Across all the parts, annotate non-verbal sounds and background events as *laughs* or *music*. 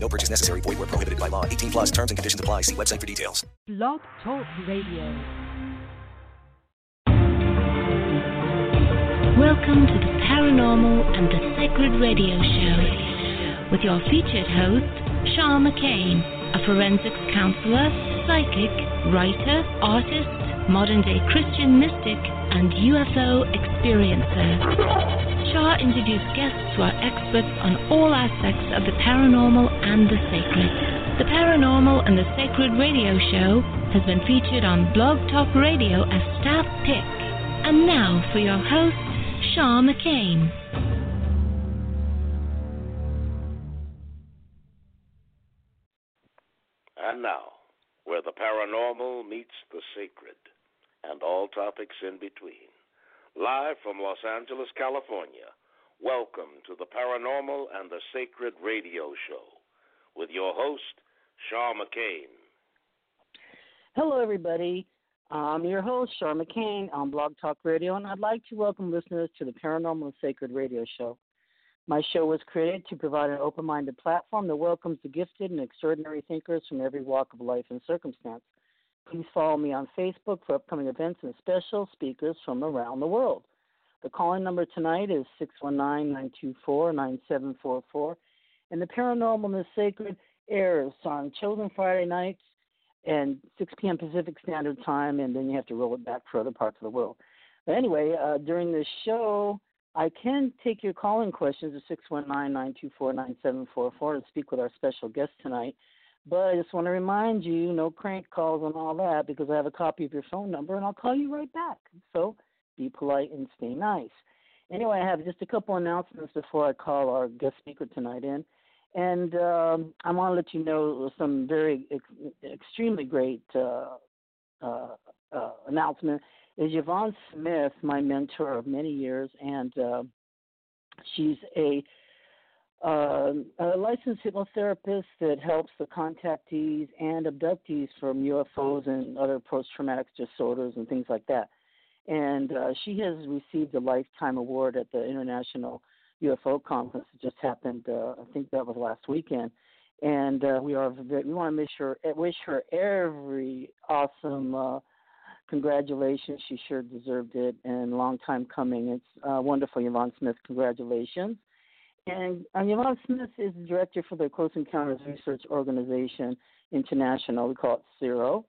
No purchase necessary. Void where prohibited by law. 18 plus terms and conditions apply. See website for details. Blog Talk Radio. Welcome to the Paranormal and the Sacred Radio Show with your featured host, Shaw McCain, a forensics counselor, psychic, writer, artist, modern day Christian mystic, and UFO experiencer. Shaw introduced guests who are experts on all aspects of the paranormal and the sacred. The Paranormal and the Sacred Radio Show has been featured on Blog Talk Radio as staff pick. And now for your host, Shaw McCain. And now, where the paranormal meets the sacred, and all topics in between. Live from Los Angeles, California, welcome to the Paranormal and the Sacred Radio Show with your host, Shaw McCain. Hello, everybody. I'm your host, Shaw McCain on Blog Talk Radio, and I'd like to welcome listeners to the Paranormal and Sacred Radio Show. My show was created to provide an open minded platform that welcomes the gifted and extraordinary thinkers from every walk of life and circumstance. Please follow me on Facebook for upcoming events and special speakers from around the world. The calling number tonight is 619 924 9744, and the Paranormal and the Sacred airs on Chosen Friday nights and 6 p.m. Pacific Standard Time, and then you have to roll it back for other parts of the world. But anyway, uh, during this show, I can take your calling questions at 619 924 9744 to speak with our special guest tonight. But I just want to remind you no crank calls and all that because I have a copy of your phone number and I'll call you right back. So be polite and stay nice. Anyway, I have just a couple announcements before I call our guest speaker tonight in. And um, I want to let you know some very ex- extremely great uh, uh, uh, announcement. Is Yvonne Smith, my mentor of many years, and uh, she's a, uh, a licensed hypnotherapist that helps the contactees and abductees from UFOs and other post-traumatic disorders and things like that. And uh, she has received a lifetime award at the International UFO conference that just happened. Uh, I think that was last weekend, and uh, we are we want to wish her wish her every awesome uh, congratulations. She sure deserved it, and long time coming. It's uh, wonderful, Yvonne Smith. Congratulations. And uh, Yvonne Smith is director for the Close Encounters Research Organization International. We call it CERO.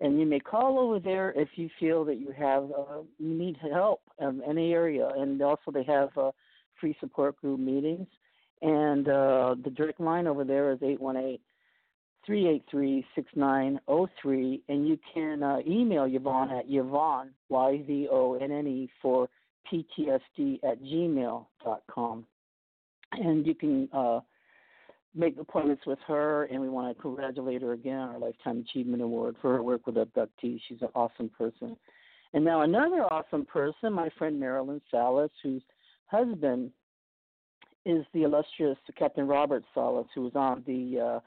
And you may call over there if you feel that you have uh, you need help in any area. And also they have uh, free support group meetings. And uh, the direct line over there is 818 383 6903. And you can uh, email Yvonne at Yvonne, Y V O N N E, for PTSD at gmail.com. And you can uh, make appointments with her, and we want to congratulate her again her Lifetime Achievement Award for her work with abductees. She's an awesome person. And now another awesome person, my friend Marilyn Salas, whose husband is the illustrious Captain Robert Salas, who was on the uh,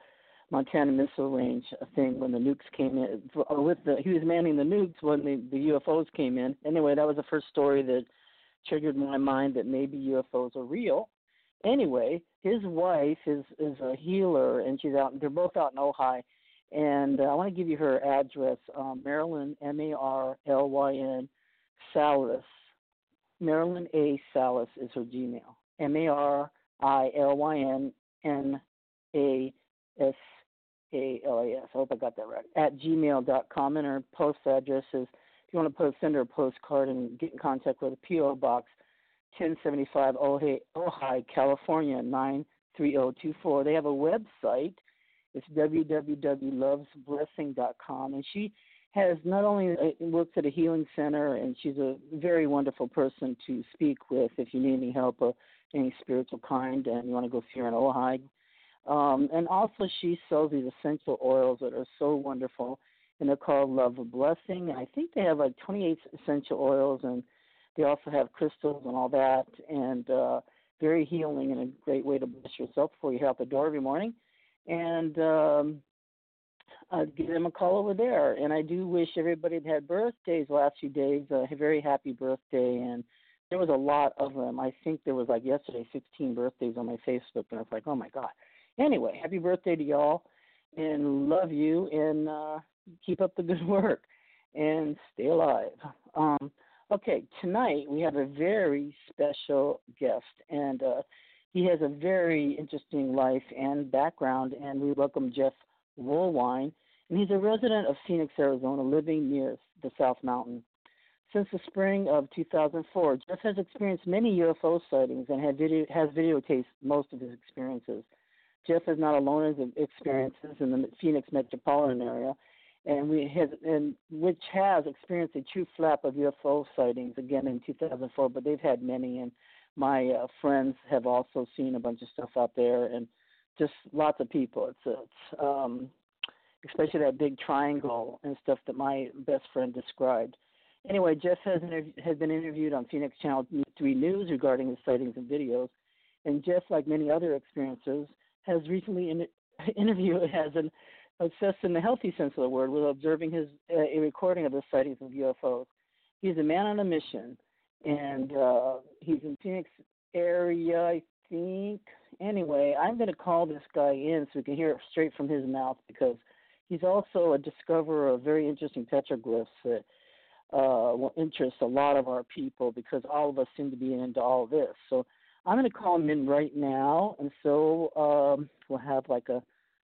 Montana Missile Range thing when the nukes came in. With the he was manning the nukes when the, the UFOs came in. Anyway, that was the first story that triggered my mind that maybe UFOs are real. Anyway, his wife is is a healer, and she's out. They're both out in Ojai, and uh, I want to give you her address. Um, Marilyn M A R L Y N Salas. Marilyn A Salas is her Gmail. M A R I L Y N N A S A L A S. I hope I got that right. At gmail.com. And her post address is if you want to post, send her a postcard and get in contact with a P.O. Box 1075 Ojai, California 93024. They have a website. It's www.lovesblessing.com. And she has not only uh, works at a healing center, and she's a very wonderful person to speak with if you need any help of any spiritual kind and you want to go see her in Ojai. Um, and also, she sells these essential oils that are so wonderful. and they're called Love of Blessing. I think they have like 28 essential oils, and they also have crystals and all that, and uh, very healing and a great way to bless yourself before you head out the door every morning. And um, uh, give them a call over there. And I do wish everybody that had birthdays last few days a very happy birthday. And there was a lot of them. I think there was like yesterday 16 birthdays on my Facebook, and I was like, oh my god. Anyway, happy birthday to y'all, and love you, and uh, keep up the good *laughs* work, and stay alive. Um, okay, tonight we have a very special guest, and uh, he has a very interesting life and background, and we welcome Jeff Woolwine, and he's a resident of Phoenix, Arizona, living near the South Mountain. Since the spring of 2004, Jeff has experienced many UFO sightings and has, video, has videotaped most of his experiences. Jeff is not alone in his experiences in the Phoenix metropolitan area, and we has and which has experienced a true flap of UFO sightings again in 2004. But they've had many, and my uh, friends have also seen a bunch of stuff out there, and just lots of people. It's it's um, especially that big triangle and stuff that my best friend described. Anyway, Jeff has has been interviewed on Phoenix Channel 3 News regarding his sightings and videos, and Jeff, like many other experiences, has recently in- *laughs* interviewed has an obsessed in the healthy sense of the word with observing his uh, a recording of the sightings of UFOs. He's a man on a mission, and uh, he's in Phoenix area, I think. Anyway, I'm going to call this guy in so we can hear it straight from his mouth because he's also a discoverer of very interesting petroglyphs that uh, will interest a lot of our people because all of us seem to be into all this. So I'm going to call him in right now, and so um, we'll have like a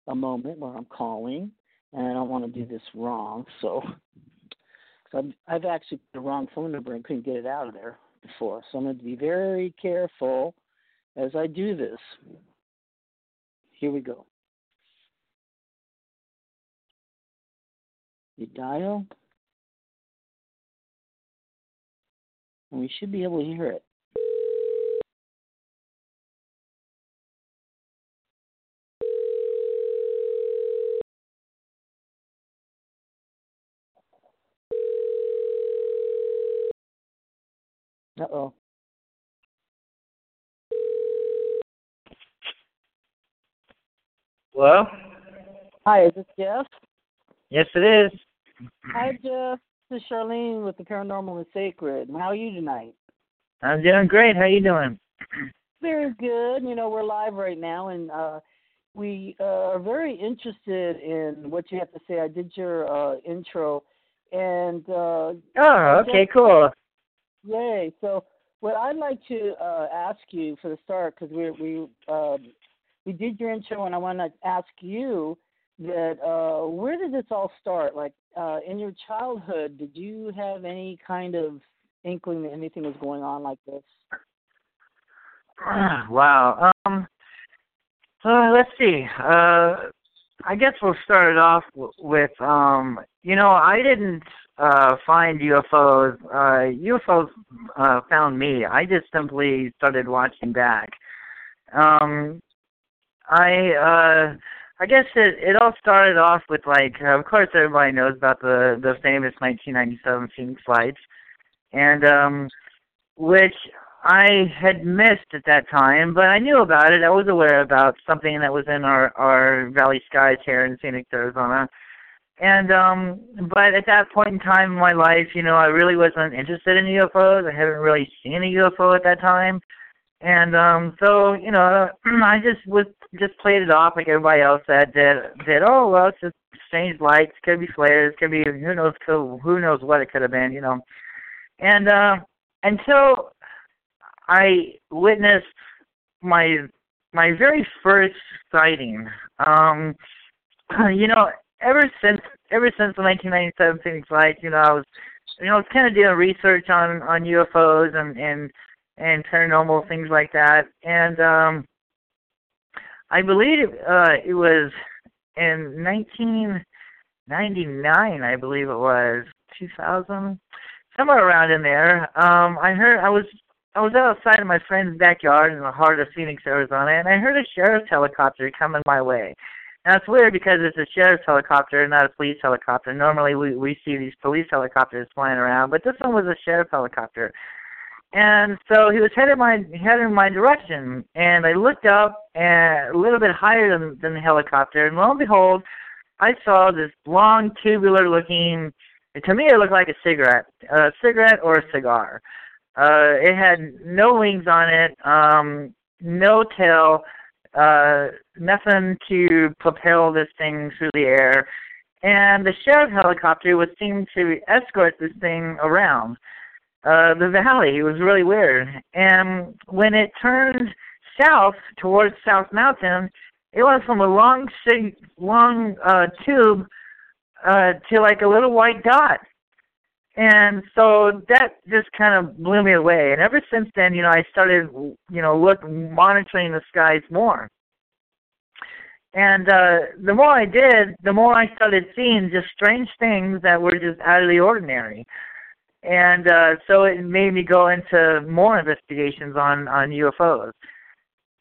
a moment where I'm calling, and I don't want to do this wrong. So, so I've, I've actually put the wrong phone number and couldn't get it out of there before. So I'm going to be very careful as I do this. Here we go. You dial, and we should be able to hear it. Uh oh. Hello? Hi, is this Jeff? Yes, it is. Hi, Jeff. This is Charlene with the Paranormal and Sacred. How are you tonight? I'm doing great. How are you doing? Very good. You know, we're live right now, and uh, we uh, are very interested in what you have to say. I did your uh, intro, and uh, oh, okay, Jeff, cool. Yay! So, what I'd like to uh, ask you for the start, because we we um, we did your intro, and I want to ask you that uh, where did this all start? Like uh, in your childhood, did you have any kind of inkling that anything was going on like this? *clears throat* Wow. Um. Uh, let's see. Uh, I guess we'll start it off with um. You know, I didn't uh find UFOs. Uh, UFOs uh, found me. I just simply started watching back. Um. I uh I guess it it all started off with like of course everybody knows about the the famous 1997 Phoenix Lights, and um, which I had missed at that time, but I knew about it. I was aware about something that was in our our valley skies here in Phoenix, Arizona. And um but at that point in time in my life, you know, I really wasn't interested in UFOs. I haven't really seen a UFO at that time. And um so, you know, *clears throat* I just was just played it off like everybody else said that that oh well it's just strange lights, could be flares, could be who knows who who knows what it could have been, you know. And uh until I witnessed my my very first sighting. Um *clears throat* you know, ever since ever since the 1997 Phoenix Lights, you know, I was you know, kind of doing research on on UFOs and and and paranormal things like that. And um I believe uh it was in 1999, I believe it was 2000, somewhere around in there. Um I heard I was I was outside of my friend's backyard in the heart of Phoenix, Arizona, and I heard a sheriff's helicopter coming my way. Now it's weird because it's a sheriff's helicopter, and not a police helicopter. Normally we we see these police helicopters flying around, but this one was a sheriff's helicopter. And so he was headed my headed in my direction, and I looked up and a little bit higher than than the helicopter, and lo and behold, I saw this long tubular looking. To me, it looked like a cigarette, a cigarette or a cigar. Uh, it had no wings on it, um, no tail, uh, nothing to propel this thing through the air. And the sheriff helicopter was seen to escort this thing around uh, the valley. It was really weird. And when it turned south towards South Mountain, it went from a long, long uh, tube uh, to like a little white dot. And so that just kind of blew me away. And ever since then, you know, I started, you know, look monitoring the skies more. And uh, the more I did, the more I started seeing just strange things that were just out of the ordinary. And uh, so it made me go into more investigations on on UFOs.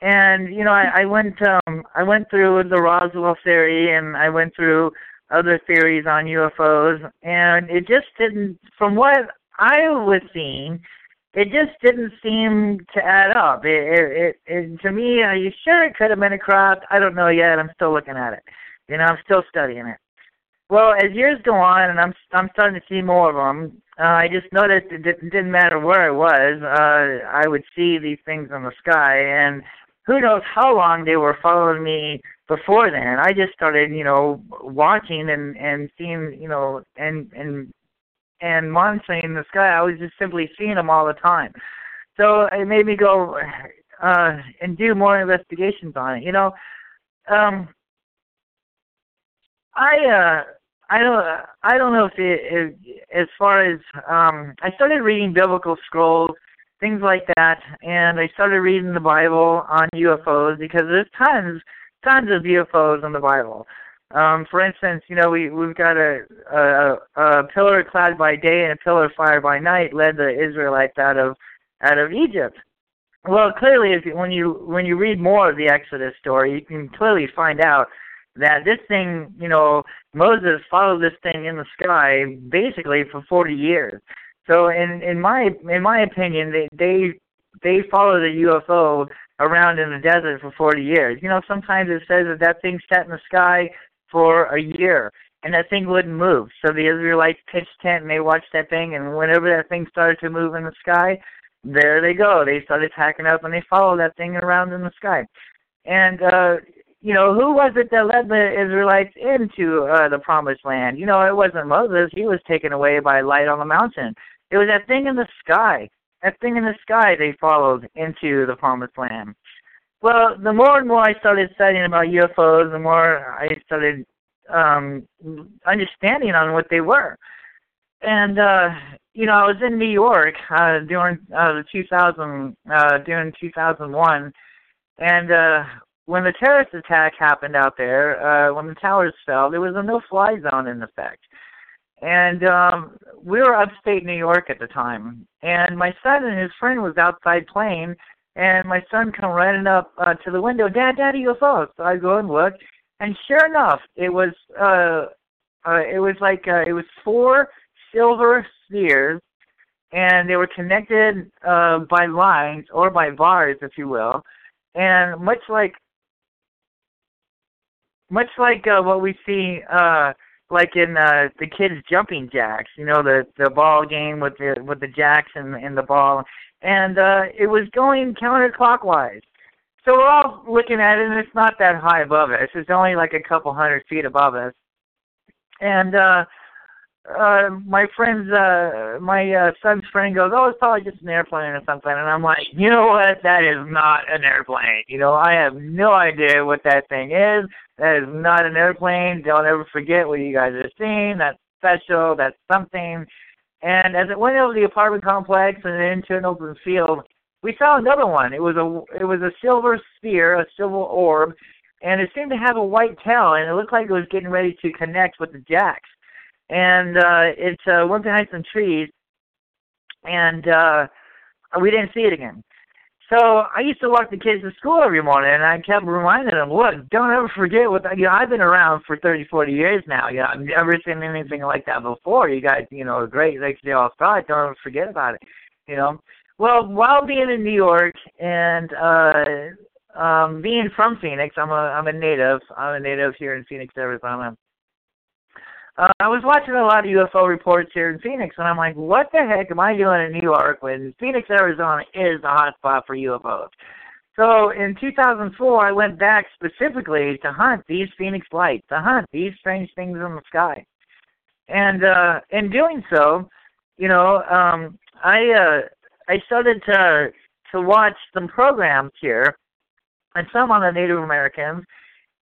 And you know, I, I went um, I went through the Roswell theory, and I went through other theories on UFOs, and it just didn't. From what I was seeing, it just didn't seem to add up. It, it, it, it to me, are you sure it could have been a craft? I don't know yet. I'm still looking at it. You know, I'm still studying it. Well, as years go on, and I'm I'm starting to see more of them. Uh, I just noticed it didn't, didn't matter where I was. Uh, I would see these things in the sky, and who knows how long they were following me before then. I just started, you know, watching and and seeing, you know, and and and monitoring the sky. I was just simply seeing them all the time. So it made me go uh and do more investigations on it. You know, um I uh I don't I don't know if it, it as far as um I started reading biblical scrolls things like that and I started reading the Bible on UFOs because there's tons tons of UFOs in the Bible. Um, for instance, you know, we we've got a, a a pillar of cloud by day and a pillar of fire by night led the Israelites out of out of Egypt. Well, clearly, if you, when you when you read more of the Exodus story, you can clearly find out that this thing, you know, Moses followed this thing in the sky basically for 40 years. So, in in my in my opinion, they they they followed the UFO around in the desert for 40 years. You know, sometimes it says that that thing sat in the sky for a year and that thing wouldn't move. So the Israelites pitched tent and they watched that thing and whenever that thing started to move in the sky, there they go. They started packing up and they followed that thing around in the sky. And uh you know, who was it that led the Israelites into uh, the promised land? You know, it wasn't Moses. He was taken away by light on the mountain. It was that thing in the sky. That thing in the sky they followed into the promised land. Well, the more and more I started studying about UFOs, the more I started um understanding on what they were. And uh you know, I was in New York uh during uh the 2000 uh during 2001 and uh when the terrorist attack happened out there, uh when the towers fell, there was a no-fly zone in effect. And um we were upstate New York at the time, and my son and his friend was outside playing, and my son come running up uh, to the window, Dad, Daddy, you UFO. So I go and look, and sure enough, it was uh, uh, it was like uh, it was four silver spheres, and they were connected uh, by lines or by bars, if you will, and much like much like uh, what we see uh, like in uh, the kids jumping jacks, you know, the the ball game with the with the jacks and, and the ball and uh, it was going counterclockwise. So we're all looking at it, and it's not that high above us. It's only like a couple hundred feet above us. And uh, uh, my friend's, uh, my uh, son's friend goes, "Oh, it's probably just an airplane or something." And I'm like, "You know what? That is not an airplane. You know, I have no idea what that thing is. That is not an airplane. Don't ever forget what you guys are seeing. That's special. That's something." And as it went over the apartment complex and into an open field, we saw another one. It was a it was a silver sphere, a silver orb, and it seemed to have a white tail, and it looked like it was getting ready to connect with the jacks. And uh, it uh, went behind some trees, and uh, we didn't see it again. So I used to walk the kids to school every morning, and I kept reminding them, look, don't ever forget what you know. I've been around for thirty, forty years now. You know, I've never seen anything like that before. You guys, you know, great like they all thought. Don't ever forget about it. You know. Well, while being in New York and uh um being from Phoenix, I'm a I'm a native. I'm a native here in Phoenix, Arizona. Uh, I was watching a lot of UFO reports here in Phoenix, and I'm like, what the heck am I doing in New York when Phoenix, Arizona is the hot spot for UFOs? So in 2004, I went back specifically to hunt these Phoenix lights, to hunt these strange things in the sky. And uh, in doing so, you know, um, I uh, I started to to watch some programs here, and some on the Native Americans,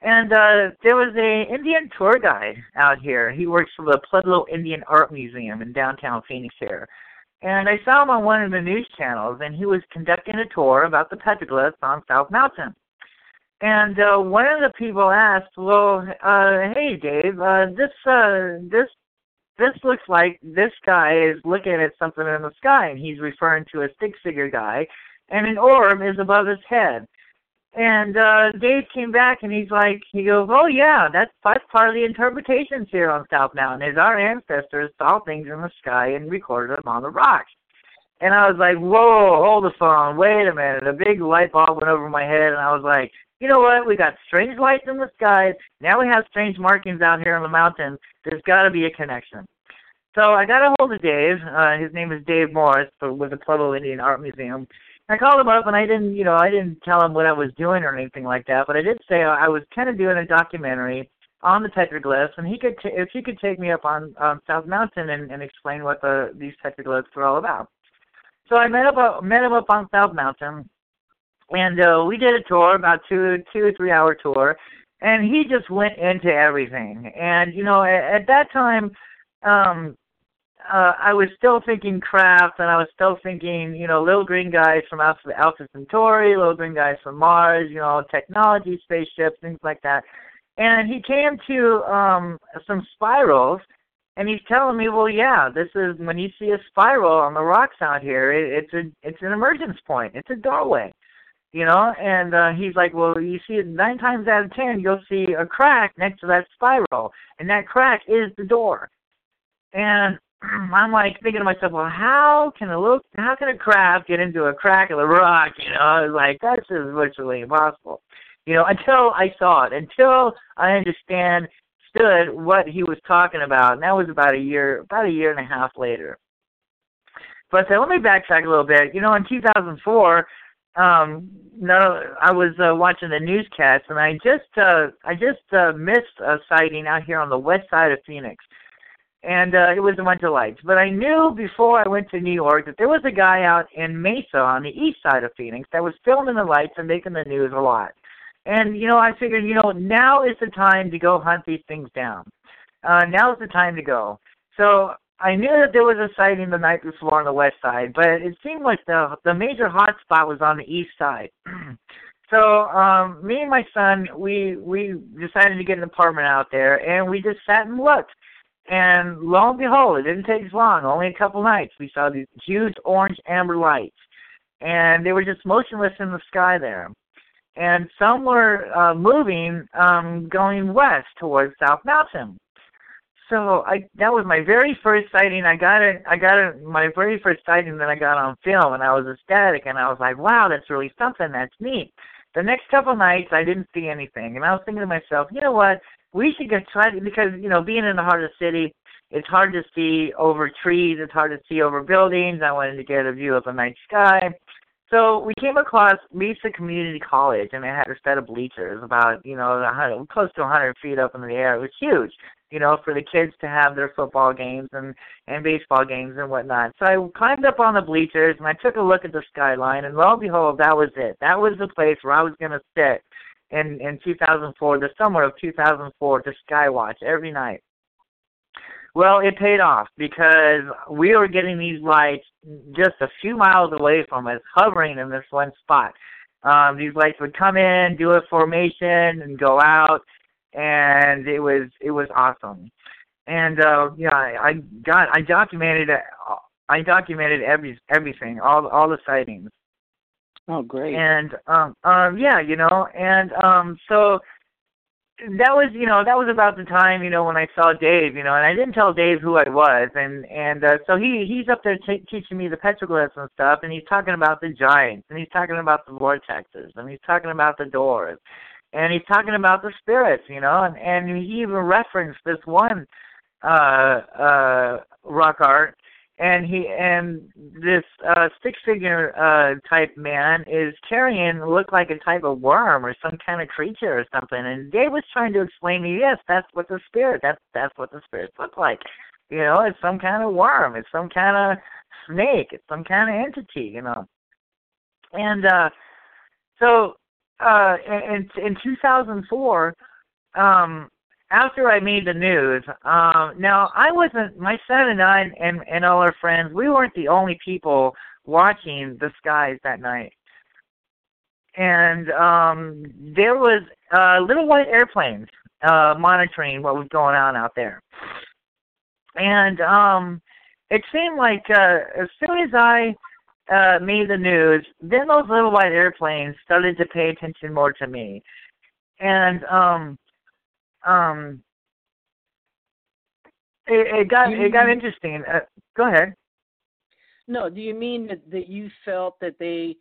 and uh, there was a Indian tour guide out here. He works for the Pueblo Indian Art Museum in downtown Phoenix here. And I saw him on one of the news channels, and he was conducting a tour about the petroglyphs on South Mountain. And uh, one of the people asked, "Well, uh, hey Dave, uh, this uh, this this looks like this guy is looking at something in the sky, and he's referring to a stick figure guy, and an orb is above his head." And uh Dave came back and he's like, he goes, "Oh yeah, that's that's part of the interpretations here on South Mountain. Is our ancestors saw things in the sky and recorded them on the rocks." And I was like, "Whoa, hold the phone, wait a minute!" A big light bulb went over my head, and I was like, "You know what? We got strange lights in the sky. Now we have strange markings out here on the mountain. There's got to be a connection." So I got a hold of Dave. Uh, his name is Dave Morris, but with the Pueblo Indian Art Museum I called him up and I didn't, you know, I didn't tell him what I was doing or anything like that, but I did say I was kind of doing a documentary on the petroglyphs, and he could, t- if he could take me up on um, South Mountain and, and explain what the these petroglyphs were all about. So I met up, uh, met him up on South Mountain, and uh, we did a tour, about two, two or three hour tour, and he just went into everything. And you know, at, at that time, um, uh, I was still thinking craft, and I was still thinking, you know, little green guys from Alpha, Alpha Centauri, little green guys from Mars, you know, technology, spaceships, things like that. And he came to um some spirals, and he's telling me, well, yeah, this is when you see a spiral on the rocks out here, it, it's a it's an emergence point, it's a doorway, you know. And uh, he's like, well, you see, it nine times out of ten, you'll see a crack next to that spiral, and that crack is the door. And I'm like thinking to myself, well, how can a little, how can a craft get into a crack of the rock? You know, I was like, that's just virtually impossible. You know, until I saw it, until I understand, stood what he was talking about, and that was about a year, about a year and a half later. But uh, let me backtrack a little bit. You know, in 2004, um, no, I was uh, watching the newscast, and I just, uh, I just uh, missed a sighting out here on the west side of Phoenix and uh, it was a bunch of lights. But I knew before I went to New York that there was a guy out in Mesa on the east side of Phoenix that was filming the lights and making the news a lot. And you know, I figured, you know, now is the time to go hunt these things down. Uh, now is the time to go. So I knew that there was a sighting the night before on the west side, but it seemed like the the major hot spot was on the east side. *clears throat* so um me and my son we we decided to get an apartment out there and we just sat and looked and lo and behold, it didn't take long. Only a couple nights, we saw these huge orange amber lights, and they were just motionless in the sky there. And some were uh, moving, um, going west towards South Mountain. So I that was my very first sighting. I got it. I got it. My very first sighting that I got on film, and I was ecstatic. And I was like, "Wow, that's really something. That's neat." The next couple nights, I didn't see anything, and I was thinking to myself, "You know what? We should get try because you know being in the heart of the city it's hard to see over trees it's hard to see over buildings i wanted to get a view of the night sky so we came across Mesa Community College, and they had a set of bleachers about, you know, 100, close to 100 feet up in the air. It was huge, you know, for the kids to have their football games and and baseball games and whatnot. So I climbed up on the bleachers and I took a look at the skyline, and lo and behold, that was it. That was the place where I was going to sit in in 2004, the summer of 2004, to Skywatch every night. Well, it paid off because we were getting these lights just a few miles away from us, hovering in this one spot. Um, these lights would come in, do a formation, and go out, and it was it was awesome. And uh, yeah, I, I got I documented I documented every everything, all all the sightings. Oh, great. And um, um, yeah, you know, and um, so that was, you know, that was about the time, you know, when I saw Dave, you know, and I didn't tell Dave who I was, and and uh, so he he's up there t- teaching me the petroglyphs and stuff, and he's talking about the giants, and he's talking about the vortexes, and he's talking about the doors, and he's talking about the spirits, you know, and and he even referenced this one uh uh rock art and he and this uh six figure uh type man is carrying look like a type of worm or some kind of creature or something. And Dave was trying to explain to me yes that's what the spirit that's that's what the spirits look like. You know it's some kind of worm it's some kind of snake it's some kind of entity you know. And uh so uh in in 2004 um after I made the news, um, now I wasn't. My son and I and and all our friends, we weren't the only people watching the skies that night. And um, there was uh, little white airplanes uh, monitoring what was going on out there. And um, it seemed like uh, as soon as I uh, made the news, then those little white airplanes started to pay attention more to me. And um, um it, it got it got interesting. Uh, go ahead. No, do you mean that, that you felt that they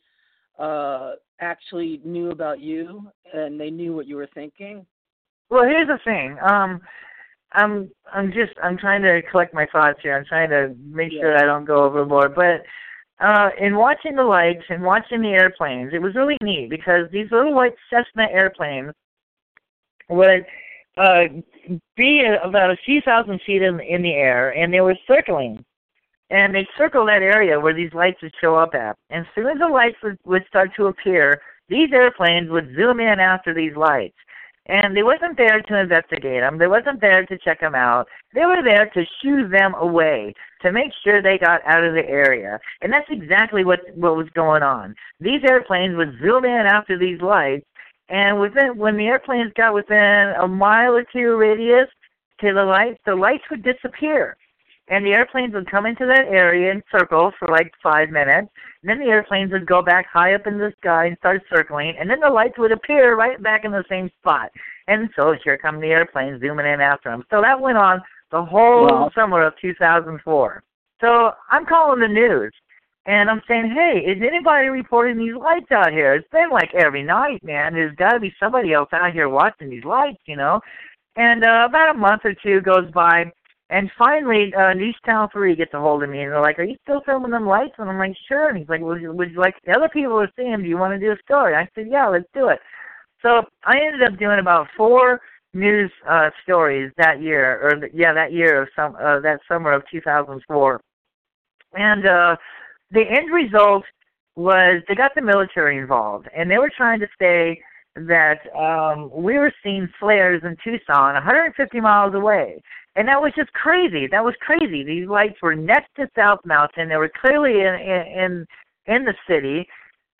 uh actually knew about you and they knew what you were thinking? Well, here's the thing. Um I'm I'm just I'm trying to collect my thoughts here. I'm trying to make Yeah. sure I don't go overboard. But uh in watching the lights and watching the airplanes, it was really neat because these little white Cessna airplanes would uh be about a few thousand feet in in the air and they were circling. And they'd circle that area where these lights would show up at. And as soon as the lights would, would start to appear, these airplanes would zoom in after these lights. And they wasn't there to investigate them. They wasn't there to check them out. They were there to shoo them away, to make sure they got out of the area. And that's exactly what what was going on. These airplanes would zoom in after these lights, and within when the airplanes got within a mile or two radius to the lights, the lights would disappear. And the airplanes would come into that area and circle for like five minutes. And then the airplanes would go back high up in the sky and start circling. And then the lights would appear right back in the same spot. And so here come the airplanes zooming in after them. So that went on the whole Wow. summer of 2004. So I'm calling the news. And I'm saying, hey, is anybody reporting these lights out here? It's been like every night, man. There's got to be somebody else out here watching these lights, you know. And uh, about a month or two goes by, and finally, uh, News Channel 3 gets a hold of me, and they're like, are you still filming them lights? And I'm like, sure. And he's like, would you, would you like, the other people are seeing them, do you want to do a story? I said, yeah, let's do it. So I ended up doing about four news uh, stories that year, or yeah, that year of some, uh, that summer of 2004. And uh, the end result was they got the military involved, and they were trying to say that um, we were seeing flares in Tucson, 150 miles away, and that was just crazy. That was crazy. These lights were next to South Mountain. They were clearly in in in the city,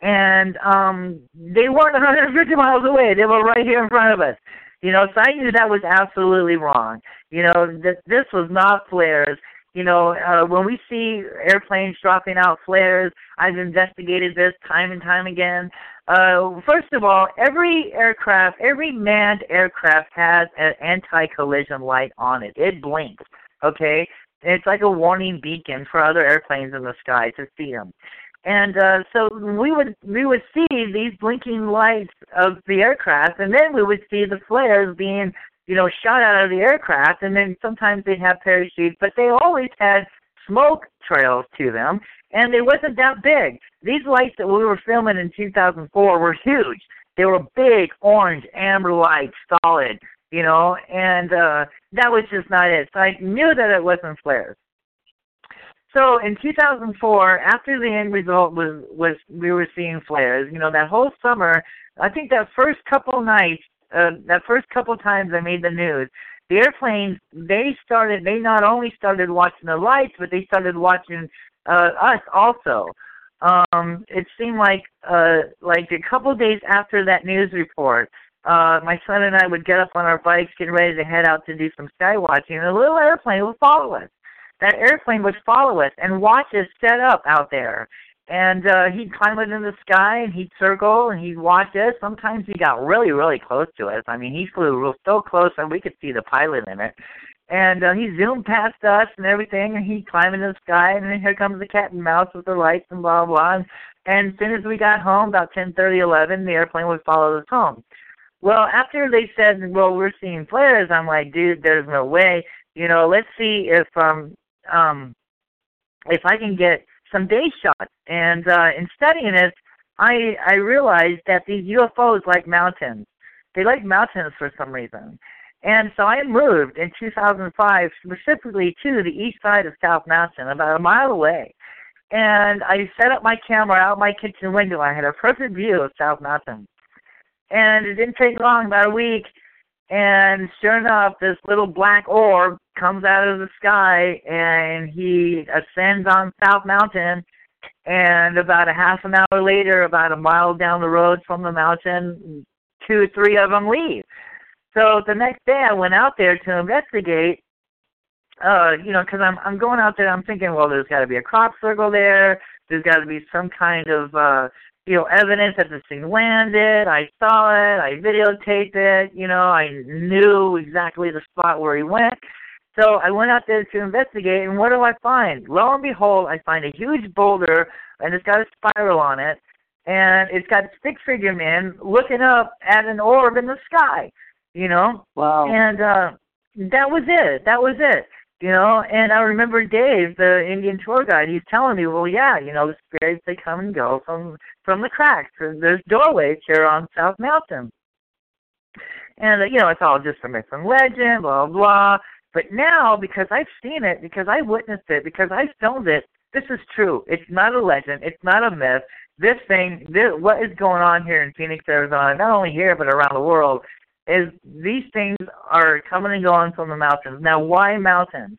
and um, they weren't 150 miles away. They were right here in front of us. You know, so I knew that was absolutely wrong. You know, that this was not flares. You know, uh, when we see airplanes dropping out flares, I've investigated this time and time again. Uh, first of all, every aircraft, every manned aircraft has an anti-collision light on it. It blinks, okay? It's like a warning beacon for other airplanes in the sky to see them. And uh, so we would we would see these blinking lights of the aircraft, and then we would see the flares being you know, shot out of the aircraft, and then sometimes they'd have parachutes, but they always had smoke trails to them, and they wasn't that big. These lights that we were filming in 2004 were huge. They were big, orange, amber lights, solid, you know, and uh, that was just not it. So I knew that it wasn't flares. So in 2004, after the end result was was we were seeing flares, you know, that whole summer, I think that first couple nights uh, that first couple times I made the news, the airplanes they started they not only started watching the lights, but they started watching uh, us also. Um, it seemed like uh, like a couple days after that news report, uh, my son and I would get up on our bikes, get ready to head out to do some sky watching, and a little airplane would follow us. That airplane would follow us and watch us set up out there. And uh, he'd climb it in the sky and he'd circle and he'd watch us. Sometimes he got really, really close to us. I mean, he flew real so close that we could see the pilot in it. And uh, he zoomed past us and everything, and he'd climb into the sky, and then here comes the cat and mouse with the lights and blah blah. blah. And, and as soon as we got home, about ten thirty, eleven, the airplane would follow us home. Well, after they said, "Well, we're seeing flares," I'm like, "Dude, there's no way." You know, let's see if um um if I can get some day shots. And uh, in studying it, I I realized that these UFOs like mountains. They like mountains for some reason. And so I moved in 2005 specifically to the east side of South Mountain, about a mile away. And I set up my camera out my kitchen window. I had a perfect view of South Mountain. And it didn't take long, about a week, and sure enough, this little black orb comes out of the sky and he ascends on South Mountain. And about a half an hour later, about a mile down the road from the mountain, two or three of them leave. So the next day, I went out there to investigate. Uh, you know, because I'm I'm going out there. I'm thinking, well, there's got to be a crop circle there. There's got to be some kind of uh, you know, evidence that this thing landed. I saw it. I videotaped it. You know, I knew exactly the spot where he went. So I went out there to investigate, and what do I find? Lo and behold, I find a huge boulder, and it's got a spiral on it, and it's got a stick figure man looking up at an orb in the sky. You know. Wow. And uh, that was it. That was it you know and i remember dave the indian tour guide he's telling me well yeah you know the spirits they come and go from from the cracks there's doorways here on south mountain and uh, you know it's all just a myth and legend blah blah but now because i've seen it because i witnessed it because i filmed it this is true it's not a legend it's not a myth this thing this, what is going on here in phoenix arizona not only here but around the world is these things are coming and going from the mountains. Now, why mountains?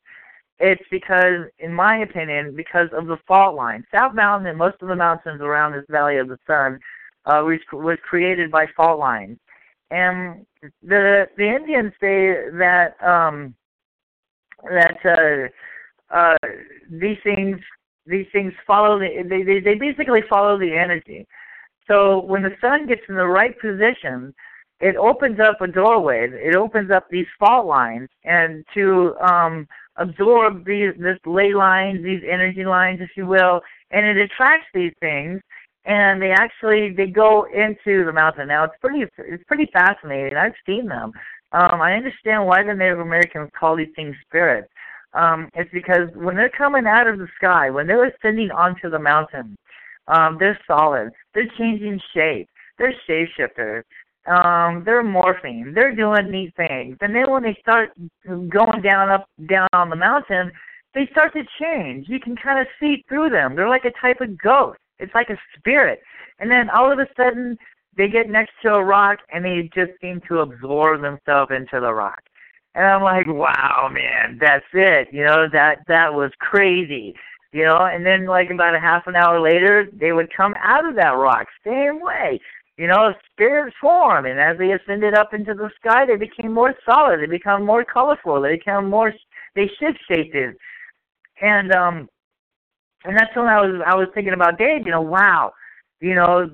It's because, in my opinion, because of the fault line. South Mountain and most of the mountains around this Valley of the Sun uh, was, was created by fault lines. And the the Indians say that um, that uh, uh, these things these things follow the they, they they basically follow the energy. So when the sun gets in the right position, it opens up a doorway. It opens up these fault lines, and to um, absorb these this ley lines, these energy lines, if you will, and it attracts these things. And they actually they go into the mountain. Now it's pretty it's pretty fascinating. I've seen them. Um, I understand why the Native Americans call these things spirits. Um, it's because when they're coming out of the sky, when they're ascending onto the mountain, um, they're solid. They're changing shape. They're shapeshifters um, they're morphing, they're doing neat things. And then when they start going down up down on the mountain, they start to change. You can kind of see through them. They're like a type of ghost. It's like a spirit. And then all of a sudden they get next to a rock and they just seem to absorb themselves into the rock. And I'm like, wow, man, that's it. You know, that that was crazy. You know, and then like about a half an hour later, they would come out of that rock, same way you know, spirits form, and as they ascended up into the sky, they became more solid. They become more colorful. They become more. They shift shaped, and um, and that's when I was I was thinking about Dave. You know, wow, you know,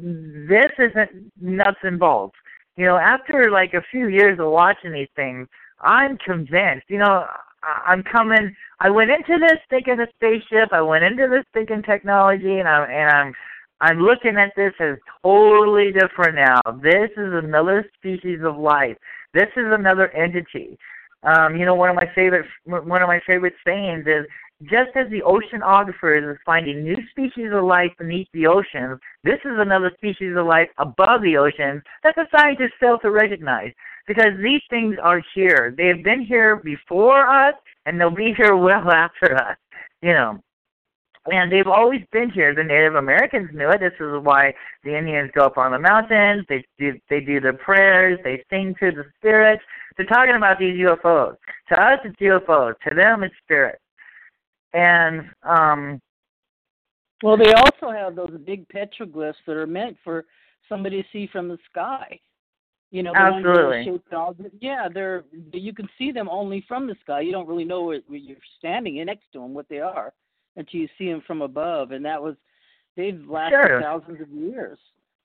this isn't nuts and bolts. You know, after like a few years of watching these things, I'm convinced. You know, I'm coming. I went into this thinking a spaceship. I went into this thinking technology, and I'm and I'm I'm looking at this as totally different now. This is another species of life. This is another entity. Um, you know, one of my favorite one of my favorite sayings is just as the oceanographers are finding new species of life beneath the oceans, this is another species of life above the oceans that the scientists fail to recognize. Because these things are here. They have been here before us and they'll be here well after us. You know and they've always been here. The Native Americans knew it. This is why the Indians go up on the mountains. They do they do their prayers. They sing to the spirits. They're talking about these UFOs. To us, it's UFOs. To them, it's spirits. And um, well, they also have those big petroglyphs that are meant for somebody to see from the sky. You know, the absolutely. Ones that are shaped all, yeah, they're you can see them only from the sky. You don't really know where, where you're standing next to them what they are until you see them from above. And that was, they've lasted Sure. thousands of years.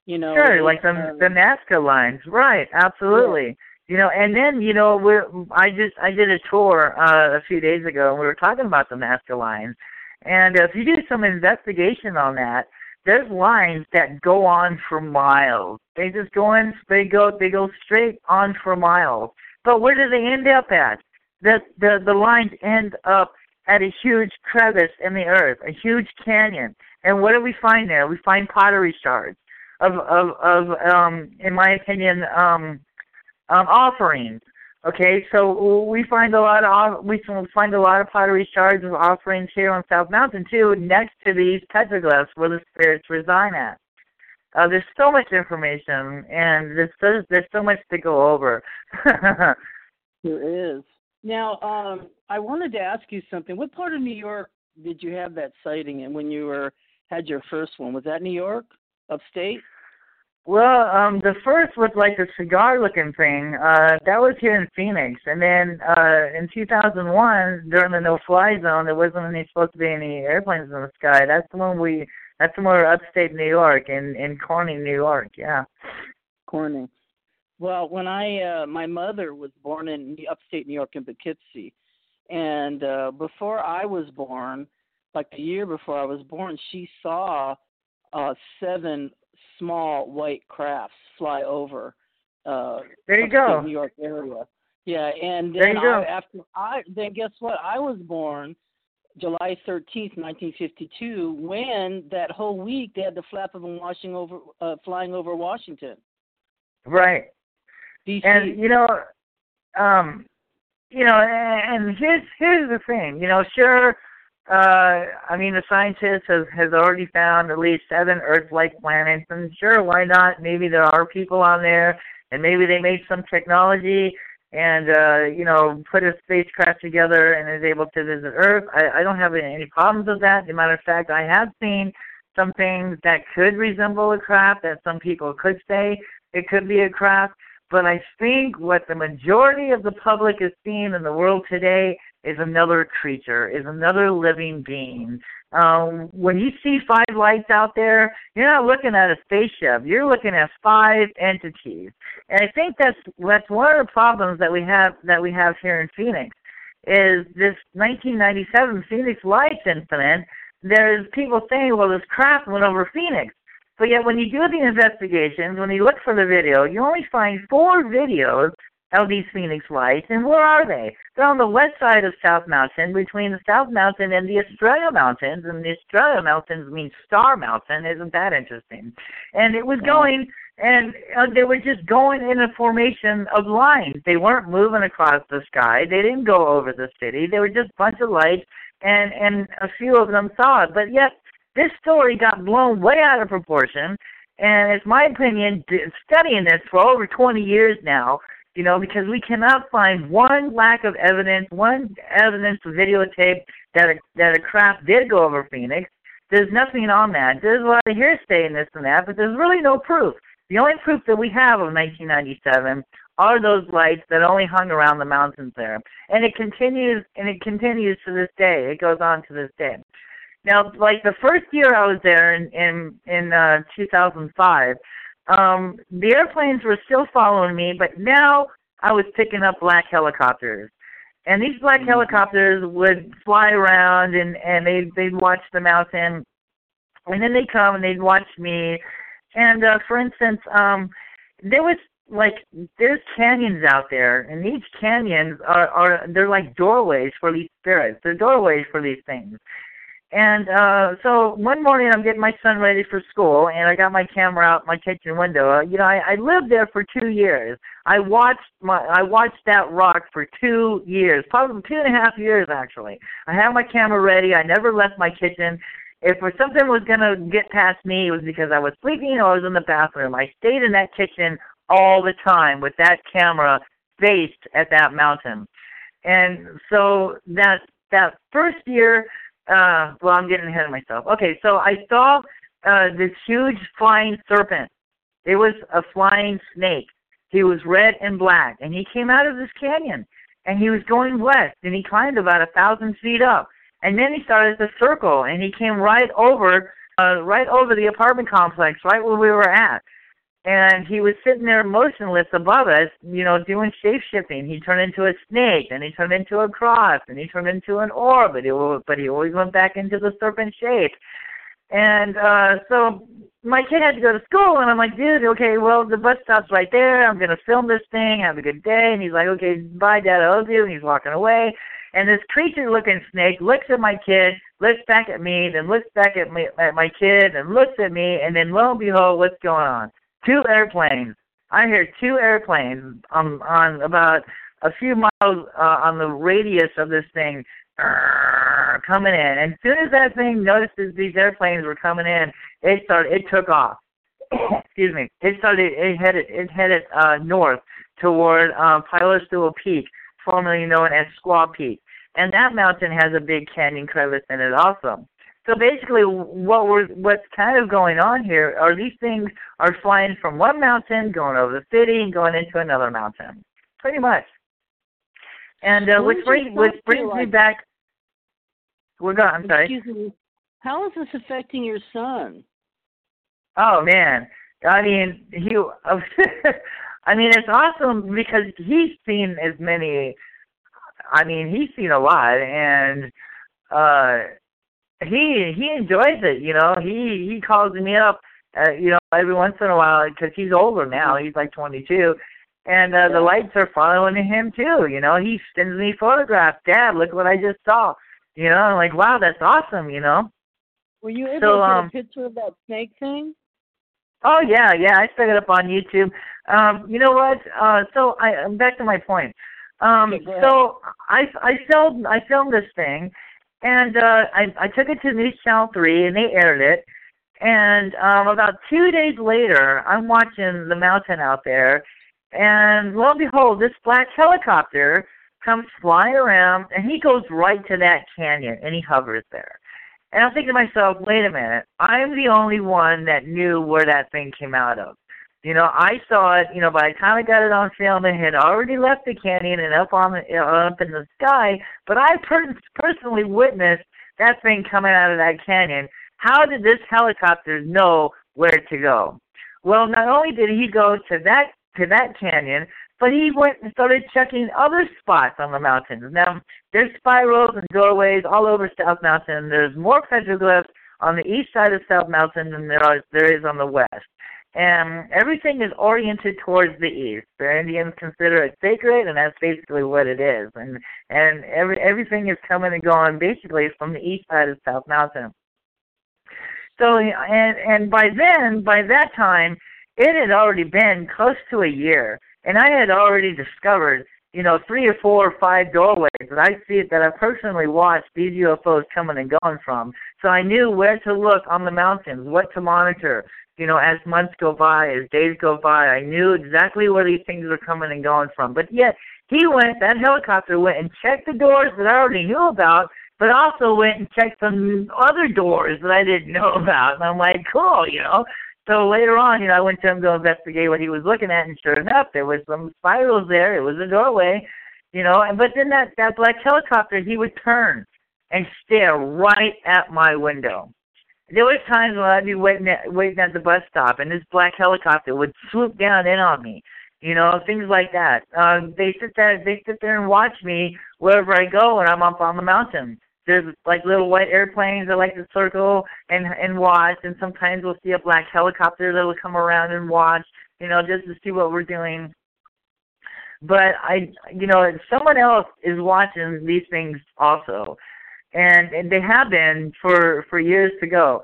You know, Sure, like the uh, the Nazca lines, right? Absolutely. You know, and then you know, we're I just I did a tour uh, a few days ago, and we were talking about the Nazca lines. And if you do some investigation on that, there's lines that go on for miles. They just go in, they go they go straight on for miles. But where do they end up at? The the the lines end up at a huge crevice in the earth, a huge canyon. And what do we find there? We find pottery shards of of of um in my opinion um um offerings okay so we find a lot of we find a lot of pottery shards of offerings here on south mountain too next to these petroglyphs where the spirits reside at uh, there's so much information and there's so, there's so much to go over *laughs* There is. Now, um, I wanted to ask you something. What part of New York did you have that sighting in when you were had your first one? Was that New York, upstate? Well, um, the first was like a cigar-looking thing. Uh, that was here in Phoenix, and then uh, in 2001, during the no-fly zone, there wasn't any supposed to be any airplanes in the sky. That's the one we. That's the one upstate New York, in in Corning, New York. Yeah. Corning. Well, when I uh, my mother was born in upstate New York in Poughkeepsie, and uh, before I was born, like a year before I was born, she saw uh, seven small white crafts fly over. Uh, There you go. New York area. Yeah, and There then. I, after I then guess what? I was born July thirteenth, nineteen fifty-two, when that whole week they had the flap of them washing over, uh, flying over Washington, Right. D.C. And you know, um, you know, and and here's here's the thing. You know, sure. Uh, I mean, the scientist has has already found at least seven Earth-like planets, and sure, why not? Maybe there are people on there, and maybe they made some technology and uh, you know put a spacecraft together and is able to visit Earth. I, I don't have any, problems with that. As a matter of fact, I have seen some things that could resemble a craft that some people could say it could be a craft. But I think what the majority of the public is seeing in the world today is another creature, is another living being. Um, when you see five lights out there, you're not looking at a spaceship. You're looking at five entities, and I think that's that's one of the problems that we have that we have here in Phoenix is this 1997 Phoenix Lights incident. There's people saying, well, this craft went over Phoenix. But yet, when you do the investigations, when you look for the video, you only find four videos of these Phoenix lights. And where are they? They're on the west side of South Mountain, between the South Mountain and the Estrella Mountains. And the Estrella Mountains means Star Mountain. Isn't that interesting? And it was going, and uh, they were just going in a formation of lines. They weren't moving across the sky. They didn't go over the city. They were just a bunch of lights, and and a few of them saw it. But yet, this story got blown way out of proportion. And it's my opinion, studying this for over 20 years now, you know, because we cannot find one lack of evidence, one evidence videotape that a, that a craft did go over Phoenix. There's nothing on that. There's a lot of hearsay in this and that, but there's really no proof. The only proof that we have of 1997 are those lights that only hung around the mountains there, and it continues and it continues to this day. It goes on to this day. Now, like the first year I was there in in in uh, 2005, um, the airplanes were still following me, but now I was picking up black helicopters, and these black helicopters would fly around and and they they'd watch the mountain, and then they would come and they'd watch me, and uh, for instance, um, there was like there's canyons out there, and these canyons are are they're like doorways for these spirits. They're doorways for these things. And uh so one morning I'm getting my son ready for school and I got my camera out my kitchen window. Uh, you know, I, I lived there for two years. I watched my I watched that rock for two years, probably two and a half years actually. I had my camera ready, I never left my kitchen. If something was gonna get past me, it was because I was sleeping or I was in the bathroom. I stayed in that kitchen all the time with that camera faced at that mountain. And so that that first year uh well i'm getting ahead of myself. Okay so i saw uh this huge flying serpent. It was a flying snake. He was red and black and he came out of this canyon and he was going west and he climbed about a thousand feet up and then he started to circle and he came right over uh, right over the apartment complex, right where we were at. And he was sitting there motionless above us, you know, doing shape shifting. He turned into a snake, and he turned into a cross, and he turned into an orb, but he, but he always went back into the serpent shape. And uh so my kid had to go to school, and I'm like, dude, okay, well, the bus stop's right there. I'm gonna film this thing. Have a good day. And he's like, okay, bye, Dad. I love you. And he's walking away. And this creature-looking snake looks at my kid, looks back at me, then looks back at, me, at my kid, and looks at me, and then lo and behold, what's going on? Two airplanes. I hear two airplanes on on about a few miles uh, on the radius of this thing coming in. And as soon as that thing notices these airplanes were coming in, it started. It took off. *coughs* Excuse me. It started. It headed. It headed uh, north toward um, Piestewa Peak, formerly known as Squaw Peak, and that mountain has a big canyon crevice in it also. So basically, what we're what's kind of going on here are these things are flying from one mountain, going over the city, and going into another mountain, pretty much. And uh, which brings which brings like, me back. We're going. I'm sorry. Excuse me. How is this affecting your son? Oh man, I mean he. *laughs* I mean it's awesome because he's seen as many. I mean he's seen a lot, and uh he he enjoys it. You know he he calls me up. Uh, you know every once in a while because he's older now. He's like 22, and uh, the lights are following him too. You know, he sends me photographs. Dad, look what I just saw. You know, I'm like, wow, that's awesome. You know. Were you able so, to get um, a picture of that snake thing? Oh yeah, yeah. I set it up on YouTube. Um, you know what? Uh, so I, I'm back to my point. Um, okay, so I I filmed I filmed this thing, and uh, I I took it to News Channel Three, and they aired it. And um, about two days later, I'm watching the mountain out there, and lo and behold, this black helicopter comes flying around, and he goes right to that canyon, and he hovers there. And I'm thinking to myself, wait a minute, I'm the only one that knew where that thing came out of. You know, I saw it. You know, by the time I got it on film, it had already left the canyon and up on the, uh, up in the sky. But I per- personally witnessed that thing coming out of that canyon. How did this helicopter know where to go? Well, not only did he go to that to that canyon, but he went and started checking other spots on the mountains. Now, there's spirals and doorways all over South Mountain. There's more petroglyphs on the east side of South Mountain than there are there is on the west. And everything is oriented towards the east. The Indians consider it sacred, and that's basically what it is. And and every everything is coming and going basically from the east side of South Mountain. So and and by then, by that time, it had already been close to a year, and I had already discovered, you know, three or four or five doorways that I see that I personally watched these UFOs coming and going from. So I knew where to look on the mountains, what to monitor. You know, as months go by, as days go by, I knew exactly where these things were coming and going from. But yet, he went, that helicopter went and checked the doors that I already knew about, but also went and checked some other doors that I didn't know *laughs* about. And I'm like, cool, you know. So later on, you know, I went to him to investigate what he was looking at, and sure enough, there was some spirals there. It was a doorway, you know. And but then that that black helicopter, he would turn and stare right at my window. There was times when I'd be waiting at, waiting at the bus stop, and this black helicopter would swoop down in on me. You know, things like that. Um, they sit there, they sit there and watch me wherever I go when I'm up on the mountain there's like little white airplanes that like to circle and and watch and sometimes we'll see a black helicopter that will come around and watch you know just to see what we're doing but i you know someone else is watching these things also and and they have been for for years to go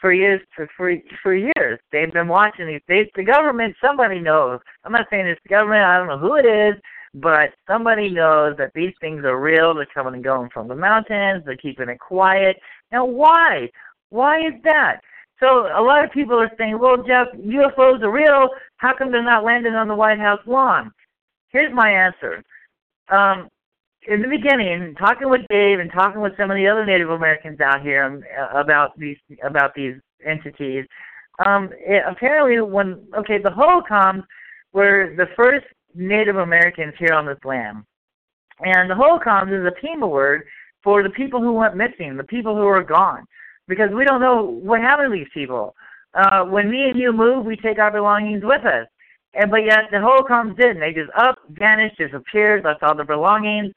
for years for for for years they've been watching these they the government somebody knows i'm not saying it's the government i don't know who it is but somebody knows that these things are real. They're coming and going from the mountains. They're keeping it quiet. Now, why? Why is that? So a lot of people are saying, well, Jeff, UFOs are real. How come they're not landing on the White House lawn? Here's my answer. Um, in the beginning, talking with Dave and talking with some of the other Native Americans out here um, about these about these entities, um, it, apparently when okay, the Hohokams were the first Native Americans here on this land. And the Hohokam is a Pima word for the people who went missing, the people who are gone. because we don't know what happened to these people. Uh, when me and you move, we take our belongings with us. And but yet the Hohokam didn't. They just up, vanished, disappeared, left all the belongings.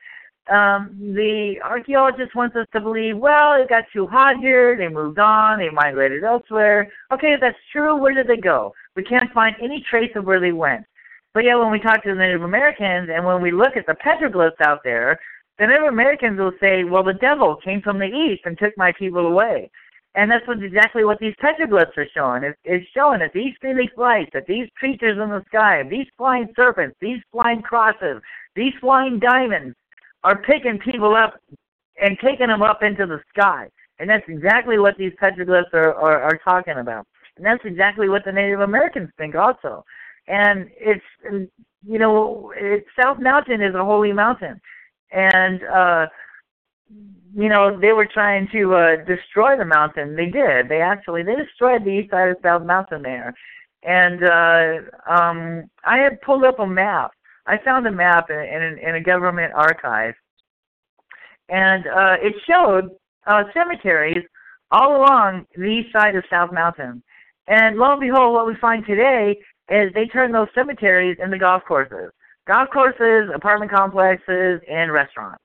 Um, the archaeologist wants us to believe, well, it got too hot here, they moved on, they migrated elsewhere. Okay, if that's true, where did they go? We can't find any trace of where they went. But yet when we talk to the Native Americans and when we look at the petroglyphs out there, the Native Americans will say, well, the devil came from the east and took my people away. And that's what exactly what these petroglyphs are showing. It's, it's showing that these phoenix lights, that these creatures in the sky, these flying serpents, these flying crosses, these flying diamonds are picking people up and taking them up into the sky. And that's exactly what these petroglyphs are, are, are talking about. And that's exactly what the Native Americans think also. And it's, you know, South Mountain is a holy mountain. And, uh, you know, they were trying to uh, destroy the mountain. They did. They actually they destroyed the east side of South Mountain there. And uh, um, I had pulled up a map. I found a map in, in, in a government archive, and uh, it showed uh, cemeteries all along the east side of South Mountain. And lo and behold, what we find today is they turn those cemeteries into golf courses, golf courses, apartment complexes, and restaurants.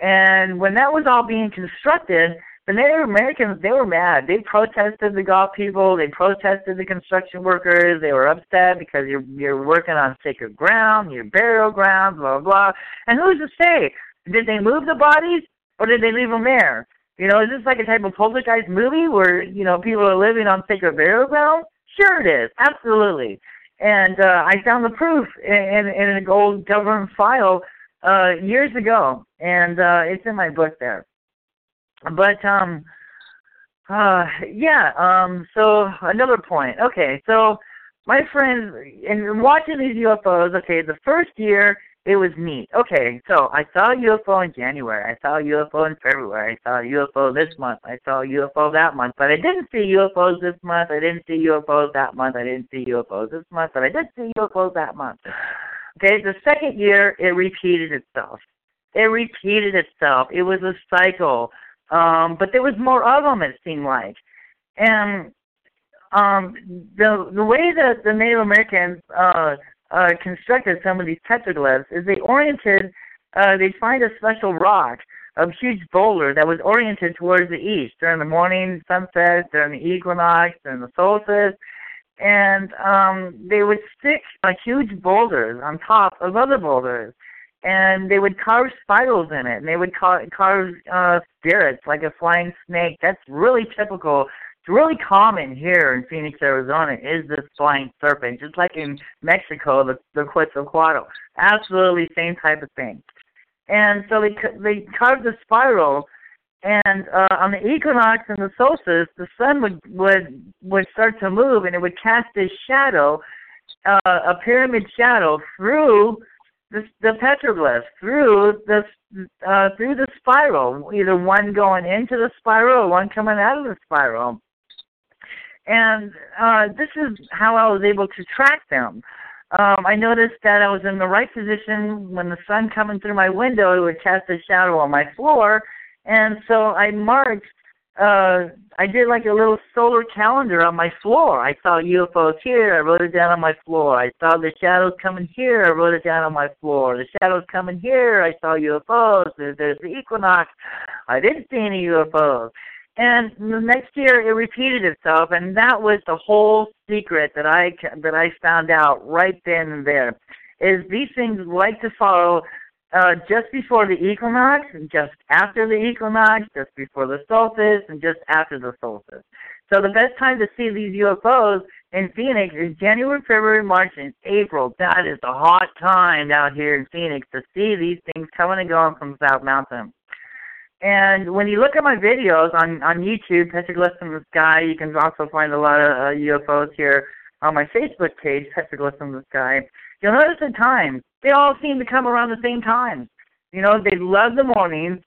And when that was all being constructed, the Native Americans they were mad. They protested the golf people. They protested the construction workers. They were upset because you're you're working on sacred ground, your burial grounds, blah blah blah. And who's to say? Did they move the bodies or did they leave them there? You know, is this like a type of poltergeist movie where you know people are living on sacred burial ground? Sure, it is. Absolutely. And uh, I found the proof in, in, in an old government file uh, years ago, and uh, it's in my book there. But um, uh, yeah. Um, so another point. Okay, so my friends, in watching these UFOs, okay, the first year it was neat. Okay, so I saw a UFO in January. I saw a UFO in February. I saw a UFO this month. I saw a UFO that month. But I didn't see UFOs this month. I didn't see UFOs that month. I didn't see UFOs this month. But I did see UFOs that month. Okay, the second year it repeated itself. It repeated itself. It was a cycle. Um, but there was more of them, it seemed like. And um, the the way that the Native Americans uh, uh, constructed some of these petroglyphs is they oriented, uh, they'd find a special rock, a huge boulder that was oriented towards the east during the morning sunset, during the equinox, during the solstice, and um, they would stick uh, huge boulders on top of other boulders, and they would carve spirals in it, and they would car- carve uh, spirits like a flying snake. That's really typical. It's really common here in Phoenix, Arizona, is this flying serpent, just like in Mexico, the the Quetzalcoatl. Absolutely same type of thing. And so they they carved the spiral and uh, on the equinox and the solstice, the sun would would would start to move, and it would cast this shadow, uh, a pyramid shadow, through the, the petroglyph, through the uh, through the spiral, either one going into the spiral or one coming out of the spiral. And uh, this is how I was able to track them. Um, I noticed that I was in the right position when the sun coming through my window, it would cast a shadow on my floor and so I marked, uh, I did like a little solar calendar on my floor. I saw UFOs here, I wrote it down on my floor. I saw the shadows coming here, I wrote it down on my floor. The shadows coming here, I saw UFOs. There's, there's the equinox. I didn't see any UFOs. And the next year it repeated itself, and that was the whole secret that I that I found out right then and there. Is these things like to follow uh, just before the equinox, and just after the equinox, just before the solstice, and just after the solstice. So the best time to see these UFOs in Phoenix is January, February, March, and April. That is the hot time out here in Phoenix to see these things coming and going from South Mountain. And when you look at my videos on on YouTube, Petroglyphs in the Sky, you can also find a lot of uh, UFOs here on my Facebook page, Petroglyphs in the Sky. You'll notice at times they all seem to come around the same time. You know, they love the mornings.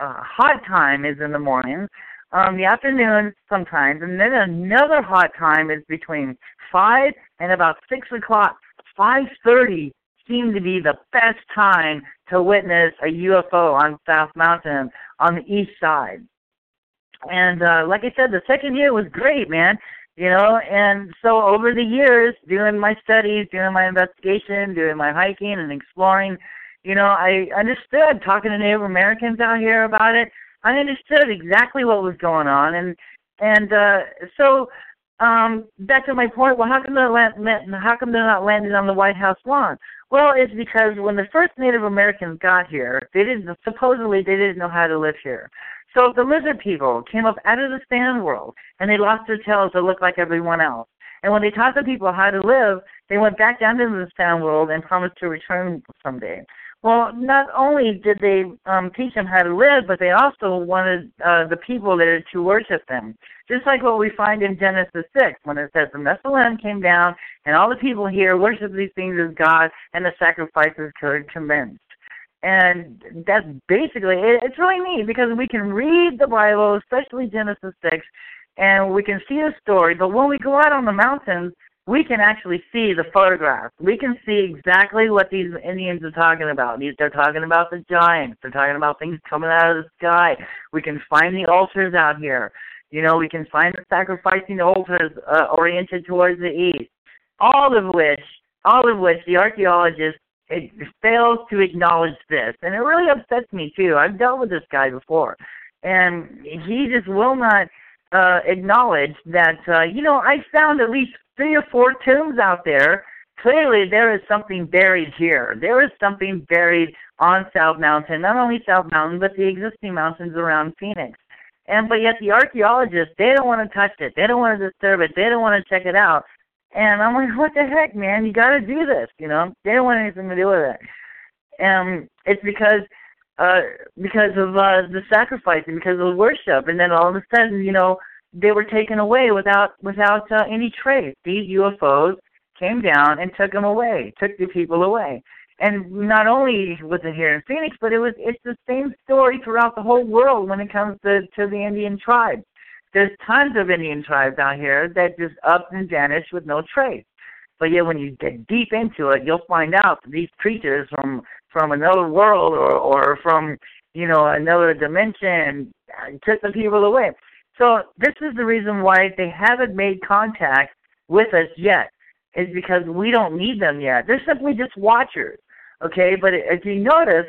Uh, hot time is in the mornings. Um, the afternoons sometimes, and then another hot time is between five and about six o'clock. Five thirty seemed to be the best time to witness a UFO on South Mountain on the east side. and uh, like I said, the second year was great, man. You know, and so over the years, doing my studies, doing my investigation, doing my hiking and exploring, you know, I understood talking to Native Americans out here about it. I understood exactly what was going on, and and uh, so um, back to my point. Well, how come they're land, how come they're not landing on the White House lawn? Well, it's because when the first Native Americans got here, they didn't supposedly they didn't know how to live here. So the lizard people came up out of the sand world, and they lost their tails to look like everyone else. And when they taught the people how to live, they went back down into the sand world and promised to return someday. Well, not only did they um, teach them how to live, but they also wanted uh, the people there to worship them. Just like what we find in Genesis 6, when it says the Nephilim came down, and all the people here worship these things as God, and the sacrifices commenced. And that's basically it. It's really neat because we can read the Bible, especially Genesis 6, and we can see the story. But when we go out on the mountains, we can actually see the photographs. We can see exactly what these Indians are talking about. They're talking about the giants. They're talking about things coming out of the sky. We can find the altars out here. You know, we can find the sacrificing altars uh, oriented towards the east. All of which, all of which the archaeologists it fails to acknowledge this, and it really upsets me too. I've dealt with this guy before, and he just will not uh, acknowledge that. Uh, you know, I found at least three or four tombs out there. Clearly, there is something buried here. There is something buried on South Mountain, not only South Mountain, but the existing mountains around Phoenix. And but yet the archaeologists, they don't want to touch it. They don't want to disturb it. They don't want to check it out. And I'm like, what the heck, man? You got to do this, you know? They don't want anything to do with it. And it's because uh because of uh the sacrifice and because of worship and then all of a sudden, you know, they were taken away without without uh, any trace. These UFOs came down and took them away, took the people away. And not only was it here in Phoenix, but it was it's the same story throughout the whole world when it comes to to the Indian tribes. There's tons of Indian tribes out here that just up and vanish with no trace. But yet, when you get deep into it, you'll find out that these creatures from from another world or or from you know another dimension took the people away. So this is the reason why they haven't made contact with us yet, is because we don't need them yet. They're simply just watchers, okay? But if you notice,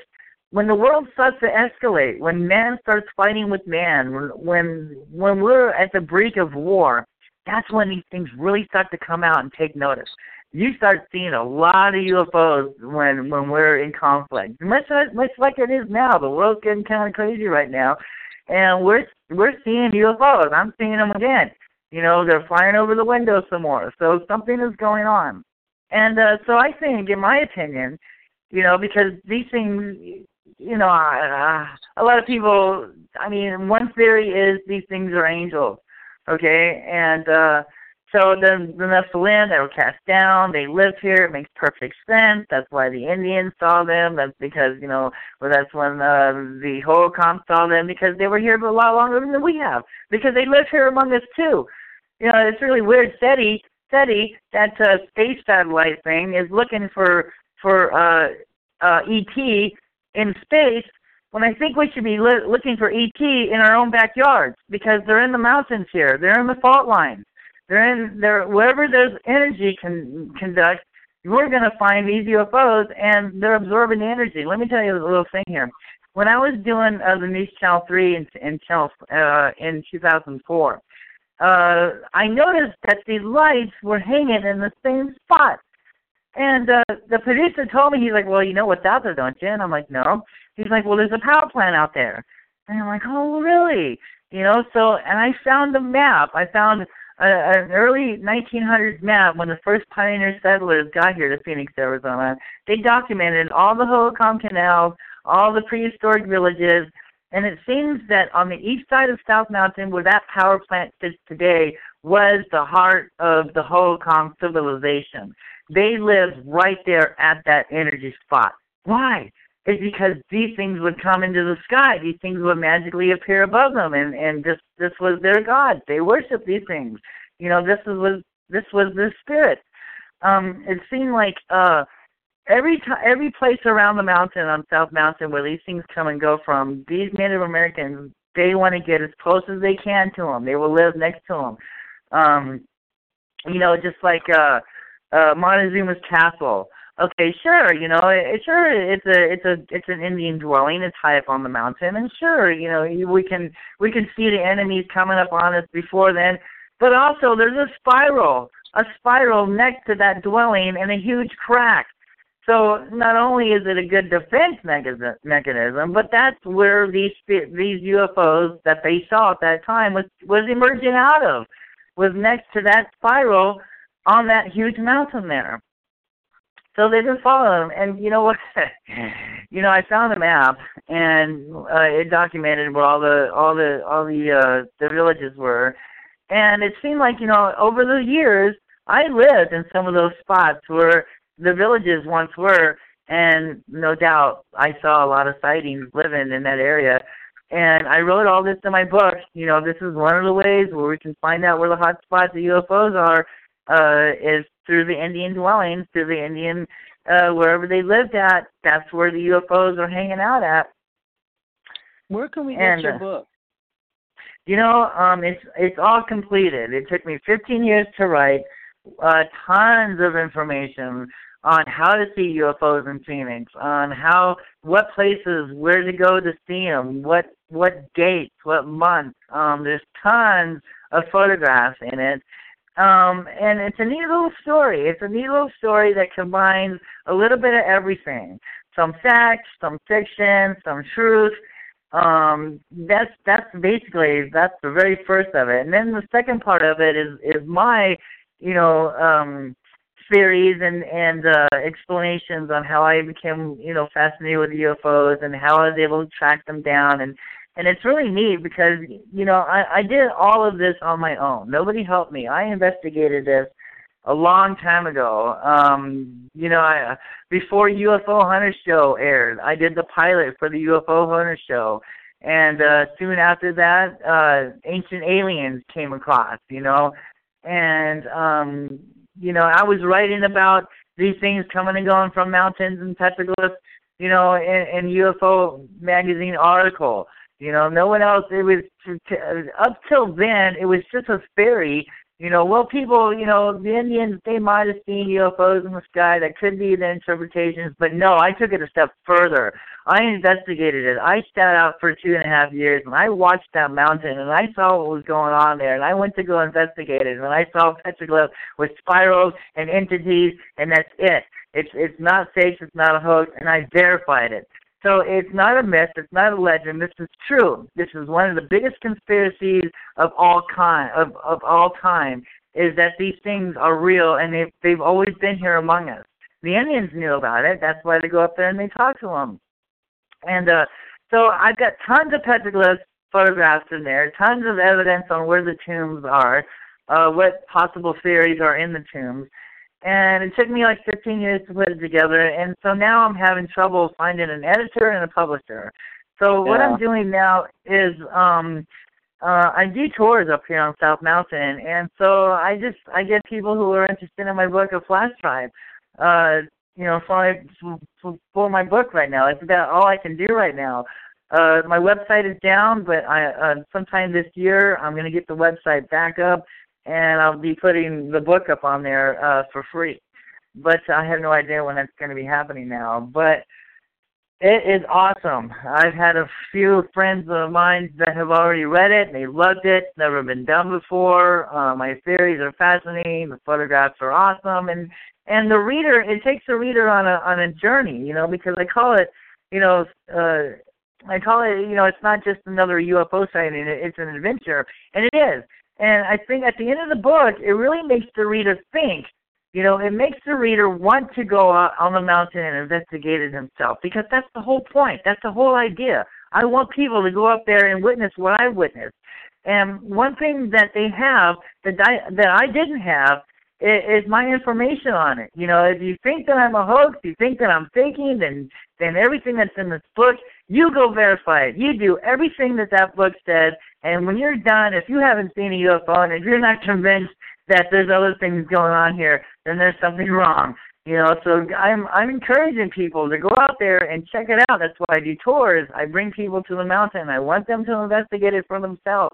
when the world starts to escalate, when man starts fighting with man, when when we're at the brink of war, that's when these things really start to come out and take notice. You start seeing a lot of UFOs when when we're in conflict, much much like it is now. The world's getting kind of crazy right now, and we're we're seeing UFOs. I'm seeing them again. You know, they're flying over the window some more. So something is going on. And uh, so I think, in my opinion, you know, because these things, you know, uh, a lot of people. I mean, one theory is these things are angels. Okay, and uh, so then the Nephilim, they were cast down. They live here. It makes perfect sense. That's why the Indians saw them. That's because you know, well, that's when uh, the Hohokam saw them because they were here a lot longer than we have. Because they live here among us too. You know, it's really weird. SETI, SETI, that uh, space satellite thing, is looking for for uh, uh, ET in space. When I think we should be li- looking for ET in our own backyards because they're in the mountains here. They're in the fault lines they're in there wherever there's energy can conduct. We're going to find these UFOs, and they're absorbing the energy. Let me tell you a little thing here. When I was doing uh, the News Channel Three in in Channel uh, in 2004, uh, I noticed that these lights were hanging in the same spot. And uh, the producer told me, he's like, well, you know what's out there, don't you? And I'm like, no. He's like, well, there's a power plant out there. And I'm like, oh, really? You know, so, and I found a map. I found an early 1900s map when the first pioneer settlers got here to Phoenix, Arizona. They documented all the Hohokam canals, all the prehistoric villages, and it seems that on the east side of South Mountain, where that power plant sits today, was the heart of the Hohokam civilization. They lived right there at that energy spot. Why? Is because these things would come into the sky. These things would magically appear above them, and and this this was their god. They worship these things. You know, this was this was their spirit. Um, it seemed like uh, every time, every place around the mountain on South Mountain where these things come and go from, these Native Americans they want to get as close as they can to them. They will live next to them. Um, you know, just like uh, uh, Montezuma's castle. Okay, sure, you know, it, sure, it's a, it's a, it's an Indian dwelling. It's high up on the mountain, and sure, you know, we can, we can see the enemies coming up on us before then. But also, there's a spiral, a spiral next to that dwelling, and a huge crack. So not only is it a good defense mechanism, but that's where these these UFOs that they saw at that time was was emerging out of, was next to that spiral on that huge mountain there. So they just follow them, and you know what? *laughs* you know, I found a map, and uh, it documented where all the all the all the uh, the villages were, and it seemed like you know over the years I lived in some of those spots where the villages once were, and no doubt I saw a lot of sightings living in that area. And I wrote all this in my book. You know, this is one of the ways where we can find out where the hot spots of UFOs are, uh, is through the Indian dwellings, through the Indian uh, wherever they lived at. That's where the UFOs are hanging out at. Where can we get and, your uh, book? You know, um, it's it's all completed. It took me 15 years to write. Uh, tons of information on how to see UFOs in Phoenix, on how what places, where to go to see them, what what dates, what months. Um, there's tons of photographs in it. Um, and it's a neat little story. It's a neat little story that combines a little bit of everything. Some facts, some fiction, some truth. Um, that's that's basically that's the very first of it. And then the second part of it is is my, you know, um theories and and uh, explanations on how I became you know fascinated with UFOs and how I was able to track them down and and it's really neat because you know I, I did all of this on my own. Nobody helped me. I investigated this a long time ago. Um, you know, I before UFO Hunter Show aired, I did the pilot for the UFO Hunter Show, and uh, soon after that, uh, Ancient Aliens came across. You know, and um, you know, I was writing about these things coming and going from mountains and petroglyphs, you know, in, in UFO magazine article. You know, no one else. It was up till then. It was just a theory you know, well, people, you know, the Indians, they might have seen UFOs in the sky. That could be the interpretations, but no, I took it a step further. I investigated it. I sat out for two and a half years, and I watched that mountain, and I saw what was going on there, and I went to go investigate it, and I saw petroglyphs with spirals and entities, and that's it. It's it's not fake. It's not a hoax, and I verified it. So it's not a myth, it's not a legend. This is true. This is one of the biggest conspiracies of all kind of of all time is that these things are real and they've they've always been here among us. The Indians knew about it. That's why they go up there and they talk to them. And uh, so I've got tons of petroglyphs photographs in there, tons of evidence on where the tombs are, uh, what possible theories are in the tombs and it took me like 15 years to put it together. And so now I'm having trouble finding an editor and a publisher. So yeah. what I'm doing now is um uh I do tours up here on South Mountain, and so I just I get people who are interested in my book a flash drive. Uh, you know, for my for, for my book right now. It's about all I can do right now. Uh, my website is down, but I uh, sometime this year I'm going to get the website back up and I'll be putting the book up on there uh, for free. But I have no idea when that's going to be happening now. But it is awesome. I've had a few friends of mine that have already read it. They loved it. Never been done before. Uh, my theories are fascinating. The photographs are awesome, and and the reader. It takes the reader on a on a journey, you know, because I call it, you know, uh, I call it, you know, it's not just another UFO sighting. It's an adventure, and it is. And I think at the end of the book, it really makes the reader think. You know, it makes the reader want to go out on the mountain and investigate it himself because that's the whole point. That's the whole idea. I want people to go up there and witness what I witnessed. And one thing that they have that I, that I didn't have is, is my information on it. You know, if you think that I'm a hoax, you think that I'm faking, then then everything that's in this book, you go verify it. You do everything that that book says, and when you're done, if you haven't seen a UFO and if you're not *laughs* convinced that there's other things going on here, then there's something wrong. You know, so I'm I'm encouraging people to go out there and check it out. That's why I do tours. I bring people to the mountain. I want them to investigate it for themselves.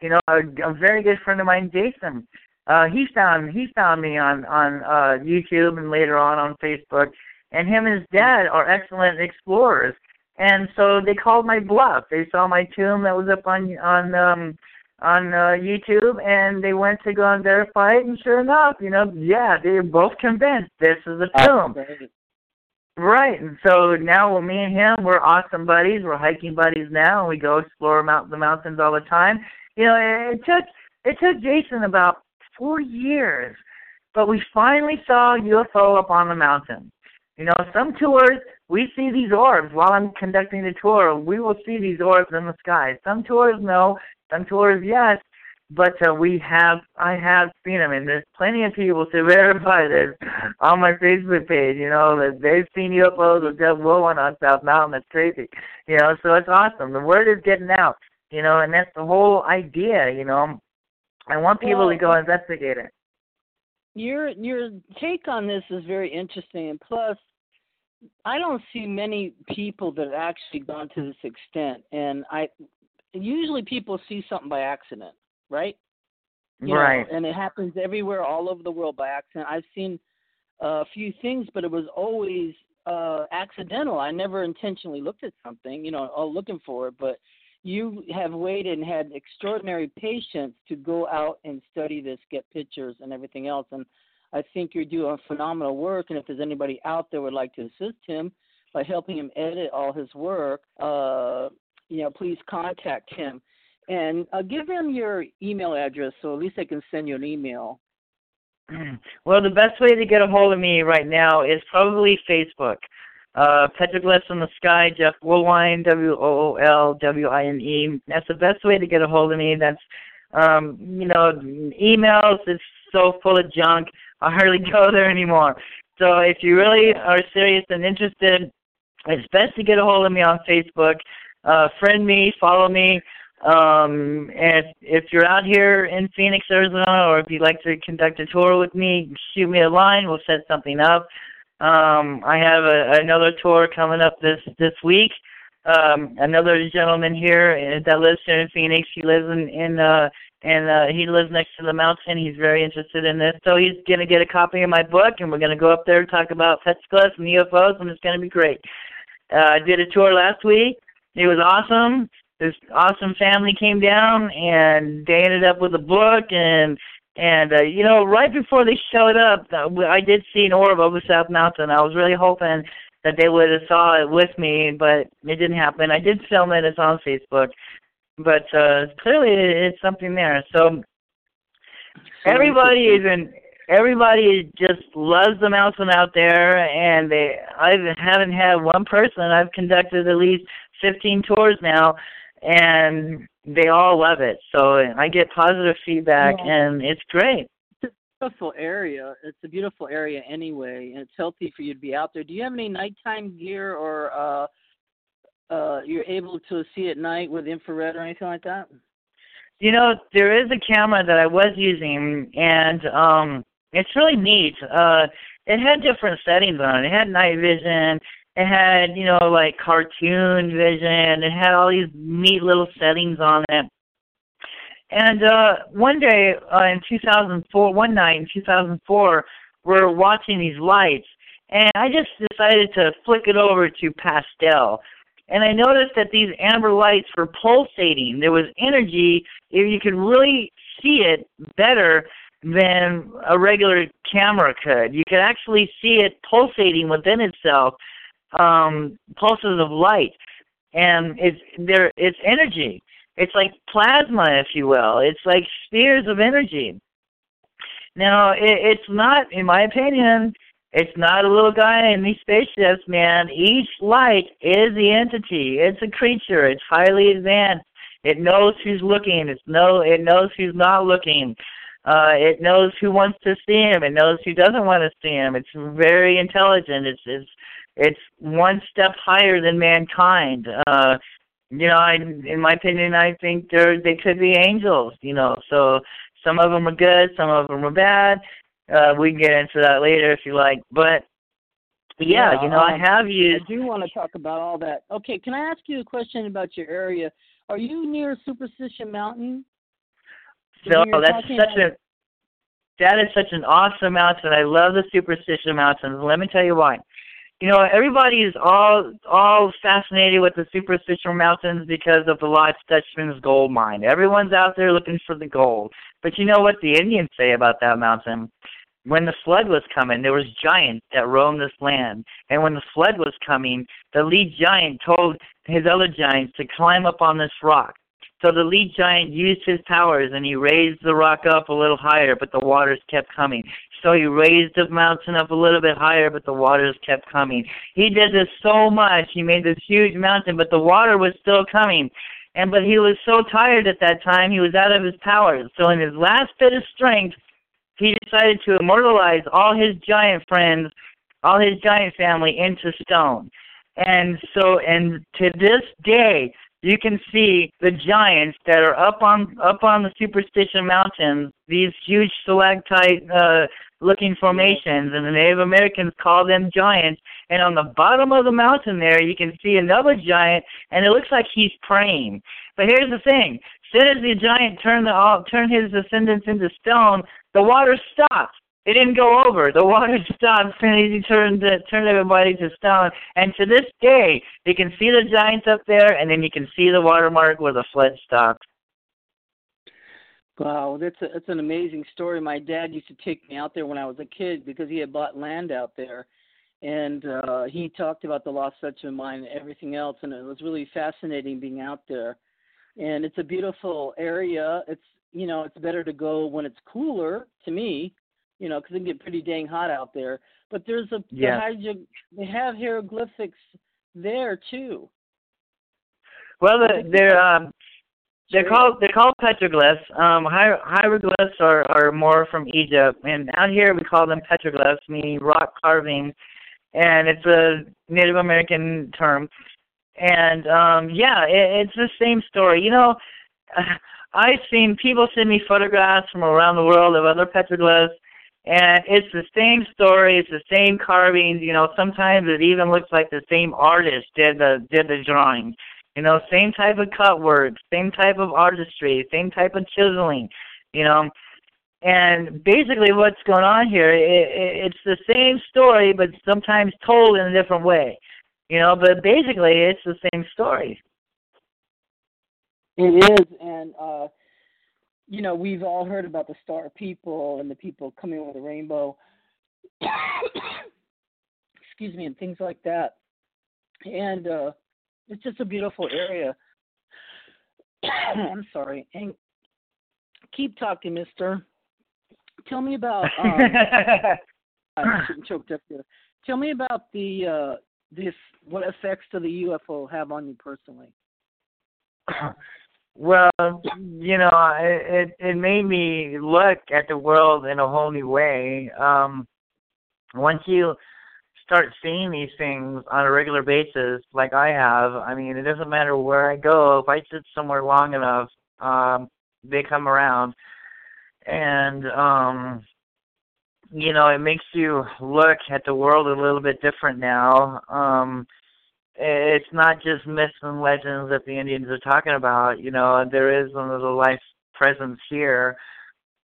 You know, a, a very good friend of mine, Jason, uh, he found he found me on on uh, YouTube and later on on Facebook. And him and his dad are excellent explorers. And so they called my bluff. They saw my tomb that was up on on um on uh, YouTube, and they went to go and verify it. And sure enough, you know, yeah, they were both convinced this is a tomb. Right, and so now well, me and him, we're awesome buddies. We're hiking buddies now, and we go explore mount the mountains all the time. You know, it, it took it took Jason about four years, but we finally saw a UFO up on the mountain. You know, some tours we see these orbs while I'm conducting the tour. We will see these orbs in the sky. Some tours, no. Some tours, yes. But uh, we have, I have seen them, and there's plenty of people to *laughs* verify this on my Facebook page. You know that they've seen UFOs with Jeff Woolwine on South Mountain. That's crazy. You know, so it's awesome. The word is getting out. You know, and that's the whole idea. You know, I want people well, to go investigate it. Your your take on this is very interesting, and plus, I don't see many people that have actually gone to this extent. And I usually people see something by accident, right? You right. Know, and it happens everywhere, all over the world by accident. I've seen a few things, but it was always uh accidental. I never intentionally looked at something, you know, all looking for it, but you have waited and had extraordinary patience to go out and study this, get pictures and everything else. And I think you're doing phenomenal work. And if there's anybody out there would like to assist him by helping him edit all his work, uh, you know, please contact him. And uh, give him your email address so at least I can send you an email. *clears throat* Well, the best way to get a hold of me right now is probably Facebook. Uh, Petroglyphs in the Sky, Jeff Woolwine, W O O L W I N E. That's the best way to get a hold of me. That's, um, you know, emails is so full of junk. I hardly go there anymore. So if you really are serious and interested, it's best to get a hold of me on Facebook. Uh, friend me, follow me. Um, and if you're out here in Phoenix, Arizona, or if you'd like to conduct a tour with me, shoot me a line. We'll set something up. Um, I have a, another tour coming up this this week. Um, another gentleman here that lives here in Phoenix. He lives in in uh, and uh, he lives next to the mountain. He's very interested in this, so he's gonna get a copy of my book, and we're gonna go up there and talk about petroglyphs and UFOs, and it's gonna be great. Uh, I did a tour last week. It was awesome. This awesome family came down, and they ended up with a book, and and uh, you know, right before they showed up, uh, I did see an orb over South Mountain. I was really hoping that they would have saw it with me, but it didn't happen. I did film it. It's on Facebook but uh, clearly it's something there. So everybody is in. Everybody just loves the mountain out there, and they. I haven't had one person. I've conducted at least 15 tours now, and they all love it. So I get positive feedback, yeah. and it's great. Beautiful area. It's a beautiful area anyway, and it's healthy for you to be out there. Do you have any nighttime gear or uh uh, you're able to see at night with infrared or anything like that? You know, there is a camera that I was using, and um, it's really neat. Uh, it had different settings on it. It had night vision. It had, you know, like cartoon vision. It had all these neat little settings on it. And uh, one day uh, in 2004, one night in 2004, we're watching these lights, and I just decided to flick it over to pastel and I noticed that these amber lights were pulsating. There was energy. You could really see it better than a regular camera could. You could actually see it pulsating within itself, um, pulses of light, and it's there. It's energy. It's like plasma, if you will. It's like spheres of energy. Now, it, it's not, in my opinion, it's not a little guy in these spaceships, man. Each light is the entity. It's a creature. It's highly advanced. It knows who's looking. It's no. It knows who's not looking. Uh, it knows who wants to see him. It knows who doesn't want to see him. It's very intelligent. It's it's it's one step higher than mankind. Uh, you know, I, in my opinion, I think they're they could be angels. You know, so some of them are good, some of them are bad uh, we can get into that later if you like. But yeah, Yeah, you know, I um, have used. I do want to talk about all that. Okay, can I ask you a question about your area? Are you near Superstition Mountain? So that's such a that is such an awesome mountain. I love the Superstition Mountains. Let me tell you why. You know, everybody is all all fascinated with the Superstition Mountains because of the Lost Dutchman's gold mine. Everyone's out there looking for the gold. But you know what the Indians say about that mountain? When the flood was coming, there was giants that roamed this land. And when the flood was coming, the lead giant told his other giants to climb up on this rock. So the lead giant used his powers and he raised the rock up a little higher, but the waters kept coming. So he raised the mountain up a little bit higher, but the waters kept coming. He did this so much. He made this huge mountain, but the water was still coming. And but he was so tired at that time, he was out of his powers. So in his last bit of strength, he decided to immortalize all his giant friends, all his giant family into stone. And so and to this day, you can see the giants that are up on up on the superstition mountains these huge stalactite uh looking formations and the native americans call them giants and on the bottom of the mountain there you can see another giant and it looks like he's praying but here's the thing as soon as the giant turned the all turned his descendants into stone the water stopped it didn't go over. The water *laughs* stopped as soon as he turned the, turned everybody to stone. And to this day, you can see the giants up there, and then you can see the watermark where the flood stopped. Wow, that's a, that's an amazing story. My dad used to take me out there when I was a kid because he had bought land out there, and uh, he talked about the Lost Dutchman mine and everything else, and it was really fascinating being out there. And it's a beautiful area. It's you know it's better to go when it's cooler to me, you know, because it can get pretty dang hot out there. But there's a Yeah. the hydro, they have hieroglyphics there too. Well, the, they're um, they're called they're called petroglyphs. Um, hier- hieroglyphs are are more from Egypt, and out here we call them petroglyphs, meaning rock carving, and it's a Native American term. And um, yeah, it, it's the same story. You know, *laughs* I've seen people send me photographs from around the world of other petroglyphs, and it's the same story. It's the same carvings. You know, sometimes it even looks like the same artist did the did the drawing. You know, same type of cut work, same type of artistry, same type of chiseling. You know, and basically what's going on here, it, it, it's the same story, but sometimes told in a different way. You know, but basically it's the same story. It is, and uh, you know we've all heard about the star people and the people coming with a rainbow. *coughs* Excuse me, and things like that. And uh, it's just a beautiful area. *coughs* I'm sorry, and keep talking, Mister. Tell me about. *laughs* Um, I'm choked up here. Tell me about the uh, this. What effects do the UFO have on you personally? *coughs* well, you know, it it made me look at the world in a whole new way. Um, once you start seeing these things on a regular basis, like I have, I mean, it doesn't matter where I go. If I sit somewhere long enough, um, they come around, and um, you know, it makes you look at the world a little bit different now. Um, it's not just myths and legends that the Indians are talking about. You know, there is another life presence here,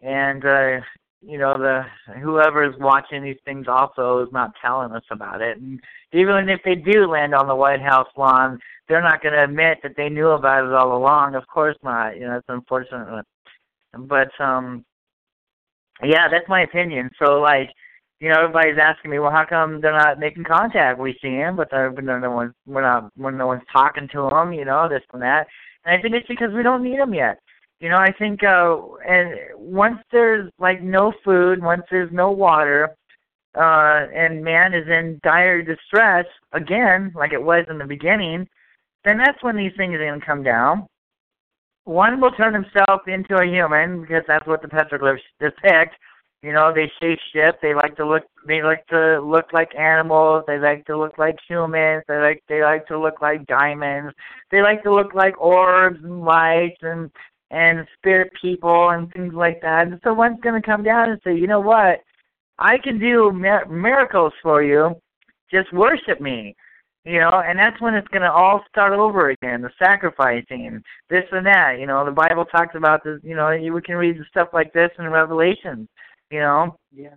and uh, you know the whoever is watching these things also is not telling us about it. And even if they do land on the White House lawn, they're not going to admit that they knew about it all along. Of course not. You know, it's unfortunate, but um, yeah, that's my opinion. So like you know, everybody's asking me, well, how come they're not making contact? We see them, but they're, but no one's we're not when no one's talking to them, you know, this and that. And I think it's because we don't need them yet. You know, I think uh and once there's like no food, once there's no water, uh and man is in dire distress again, like it was in the beginning, then that's when these things are gonna come down. One will turn himself into a human because that's what the petroglyphs depict you know, they shape shift. They like to look. They like to look like animals. They like to look like humans. They like. They like to look like diamonds. They like to look like orbs and lights and and spirit people and things like that. And so one's going to come down and say, you know what? I can do mir- miracles for you. Just worship me." You know, and that's when it's going to all start over again, the sacrificing, this and that. You know, the Bible talks about this. You know, you we can read stuff like this in Revelation. You know, Yeah.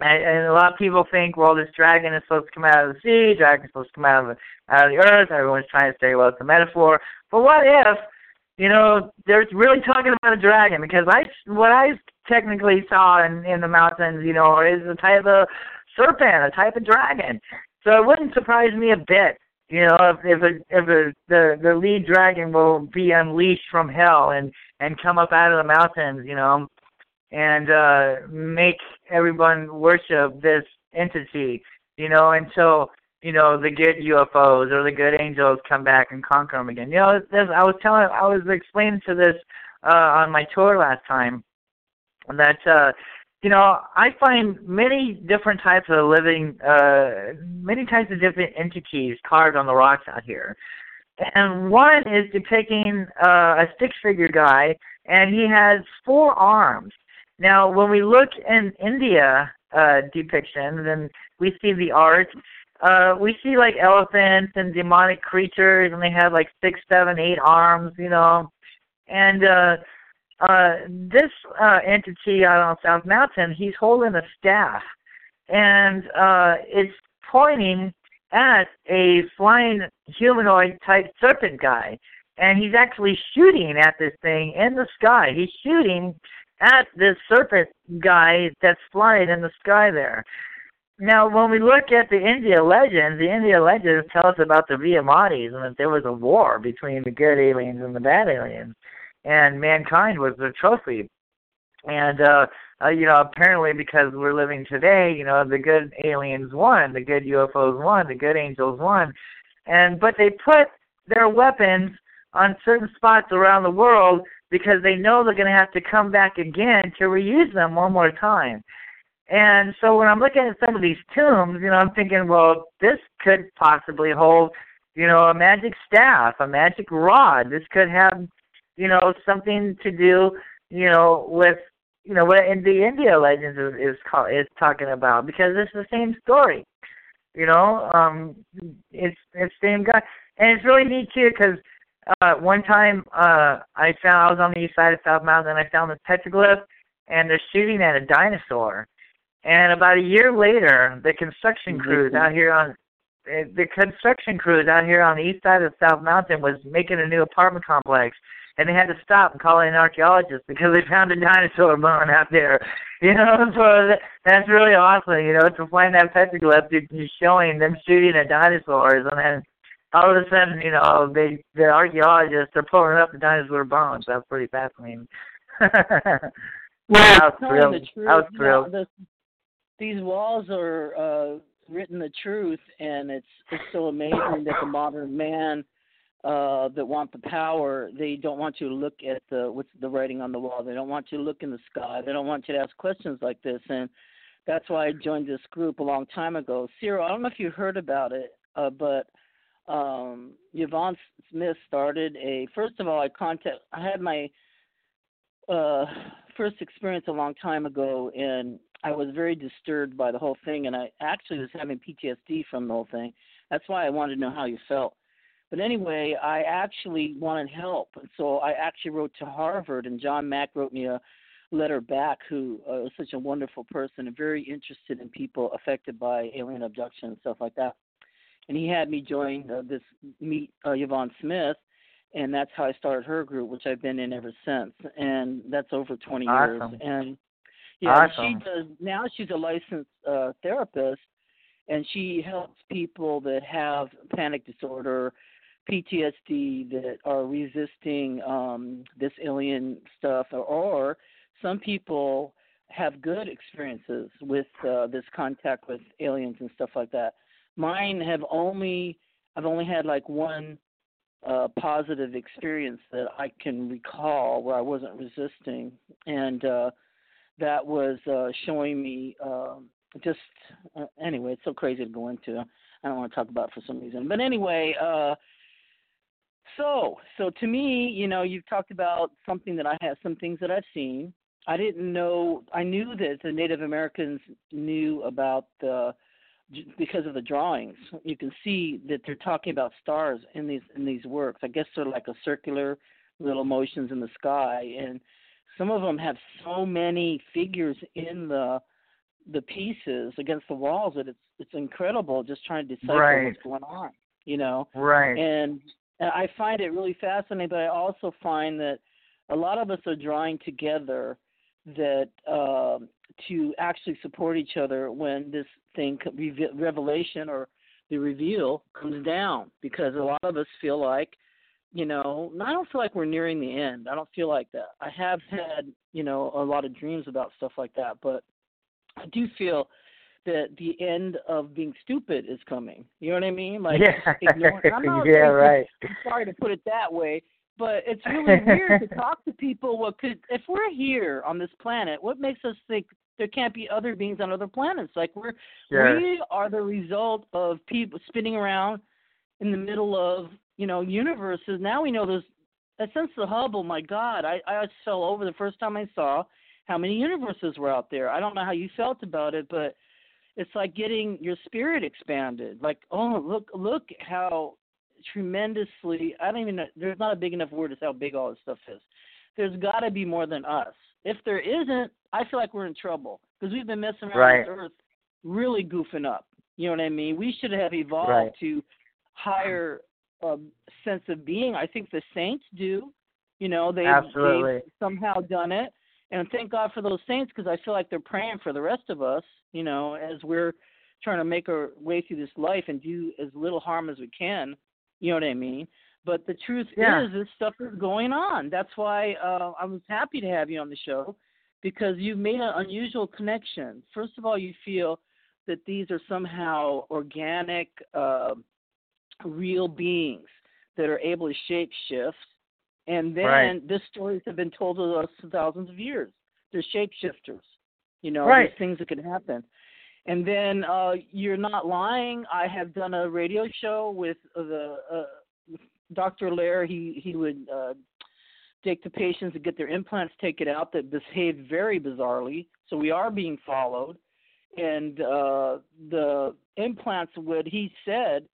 and, and a lot of people think, well, this dragon is supposed to come out of the sea, dragon is supposed to come out of the, out of the earth. Everyone's trying to say, well, it's a metaphor. But what if, you know, they're really talking about a dragon? Because I, what I technically saw in in the mountains, you know, is a type of serpent, a type of dragon. So it wouldn't surprise me a bit, you know, if if, a, if a, the the lead dragon will be unleashed from hell and and come up out of the mountains, you know, and uh make everyone worship this entity, you know, until you know the good UFOs or the good angels come back and conquer them again. You know, this, I was telling, I was explaining to this uh on my tour last time that uh you know I find many different types of living, uh many types of different entities carved on the rocks out here. And one is depicting uh, a six-figure guy, and he has four arms. Now, when we look in India uh, depictions and we see the art, uh, we see like elephants and demonic creatures, and they have like six, seven, eight arms, you know. And uh, uh, this uh, entity out on South Mountain, he's holding a staff, and uh, it's pointing at a flying humanoid type serpent guy. And he's actually shooting at this thing in the sky. He's shooting at this serpent guy that's flying in the sky there. Now, when we look at the India legends, the India legends tell us about the Vimanas and that there was a war between the good aliens and the bad aliens, and mankind was the trophy. And uh, uh, you know, apparently because we're living today, you know, the good aliens won, the good UFOs won, the good angels won, and but they put their weapons on certain spots around the world because they know they're going to have to come back again to reuse them one more time. And so when I'm looking at some of these tombs, you know, I'm thinking, well, this could possibly hold, you know, a magic staff, a magic rod. This could have, you know, something to do, you know, with, you know, what in the India legends is is, call, is talking about because it's the same story. You know, um, it's it's the same guy, and it's really neat too because uh, one time uh, I found I was on the east side of South Mountain and I found this petroglyph, and they're shooting at a dinosaur. And about a year later, the construction crews out here on eh, the construction crews out here on the east side of South Mountain was making a new apartment complex, and they had to stop and call in an archaeologist because they found a dinosaur bone out there. *laughs* You know, so that's really awesome. You know, to find that petroglyph, you're showing them shooting at dinosaurs, and then all of a sudden, you know, they the archaeologists are pulling up the dinosaur bones. That's pretty fascinating. *laughs* Well, I was thrilled. the truth, I was you know, the, these walls are uh, written the truth, and it's it's so amazing that the modern man uh, that want the power, they don't want you to look at the what's the writing on the wall. They don't want you to look in the sky. They don't want you to ask questions like this, and that's why I joined this group a long time ago. Cyril, I don't know if you heard about it, uh, but um Yvonne Smith started a first of all I contact I had my uh first experience a long time ago and I was very disturbed by the whole thing and I actually was having PTSD from the whole thing. That's why I wanted to know how you felt. But anyway, I actually wanted help. And so I actually wrote to Harvard and John Mack wrote me a letter back who uh, was such a wonderful person and very interested in people affected by alien abduction and stuff like that and he had me join uh, this meet uh, Yvonne Smith, and that's how I started her group, which I've been in ever since, and that's over 20 years. And yeah, Awesome. she does now. She's a licensed uh, therapist, and she helps people that have panic disorder, PTSD, that are resisting um, this alien stuff, or, or some people have good experiences with uh, this contact with aliens and stuff like that mine have only I've only had like one uh positive experience that I can recall where I wasn't resisting and uh that was uh showing me um just uh, anyway it's so crazy to go into I don't want to talk about it for some reason but anyway uh so so to me you know you've talked about something that I have some things that I've seen I didn't know. I knew that the Native Americans knew about the because of the drawings. You can see that they're talking about stars in these in these works. I guess they're like a circular little motions in the sky, and some of them have so many figures in the the pieces against the walls that it's it's incredible just trying to decipher right. what's going on. You know, right? And, and I find it really fascinating, but I also find that a lot of us are drawing together that um, to actually support each other when this thing revelation or the reveal comes down because a lot of us feel like you know i don't feel like we're nearing the end i don't feel like that i have had you know a lot of dreams about stuff like that but i do feel that the end of being stupid is coming you know what i mean like yeah, *laughs* not yeah right i'm sorry to put it that way but it's really weird to talk to people. What could if we're here on this planet? What makes us think there can't be other beings on other planets? Like we're sure. we are the result of people spinning around in the middle of you know universes. Now we know there's since the Hubble. Oh my God, I I fell over the first time I saw how many universes were out there. I don't know how you felt about it, but it's like getting your spirit expanded. Like, oh, look, look how tremendously. I don't even know. There's not a big enough word as how big all this stuff is. There's got to be more than us. If there isn't, I feel like we're in trouble because we've been messing around right. with Earth, really goofing up. You know what I mean? We should have evolved right. to higher um, sense of being. I think the saints do. You know, they've, Absolutely. they've somehow done it, and thank God for those saints because I feel like they're praying for the rest of us. You know, as we're trying to make our way through this life and do as little harm as we can you know what I mean? But the truth yeah. is, this stuff is going on. That's why uh, I was happy to have you on the show because you've made an unusual connection. First of all, you feel that these are somehow organic, uh, real beings that are able to shape shift. And then right. this stories have been told to us for thousands of years. They're shapeshifters. You know, right. there's things that can happen. And then uh, you're not lying. I have done a radio show with the uh, Dr. Leir. He he would uh, take the patients and get their implants taken out that behave very bizarrely. So we are being followed. And uh, the implants would he said,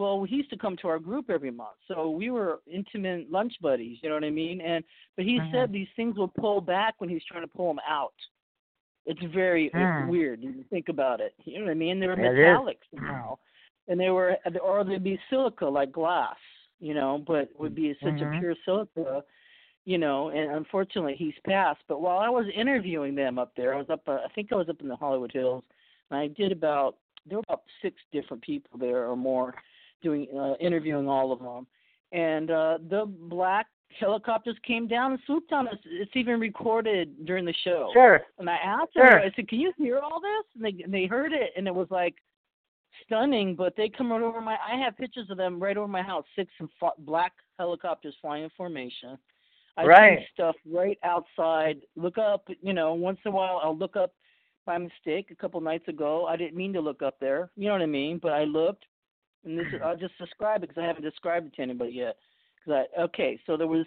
well, he used to come to our group every month, so we were intimate lunch buddies. You know what I mean? And but he mm-hmm. said these things will pull back when he's trying to pull them out. It's very Hmm. it's weird when you think about it. You know what I mean? They were metallic somehow, and they were, or they'd be silica like glass. You know, but would be such Mhm. a pure silica. You know, and unfortunately he's passed. But while I was interviewing them up there, I was up. Uh, I think I was up in the Hollywood Hills, and I did about there were about six different people there or more, doing uh, interviewing all of them. And uh the black helicopters came down and swooped on us. It's even recorded during the show. Sure. And I asked Sure. them, I said, "Can you hear all this?" And they and they heard it, and it was like stunning. But they come right over my. I have pictures of them right over my house. Six and black helicopters flying in formation. I Right. see stuff right outside. Look up. You know, once in a while I'll look up by mistake. A couple nights ago, I didn't mean to look up there. You know what I mean? But I looked, and this I'll just describe it because I haven't described it to anybody yet. Cause I, okay, so there was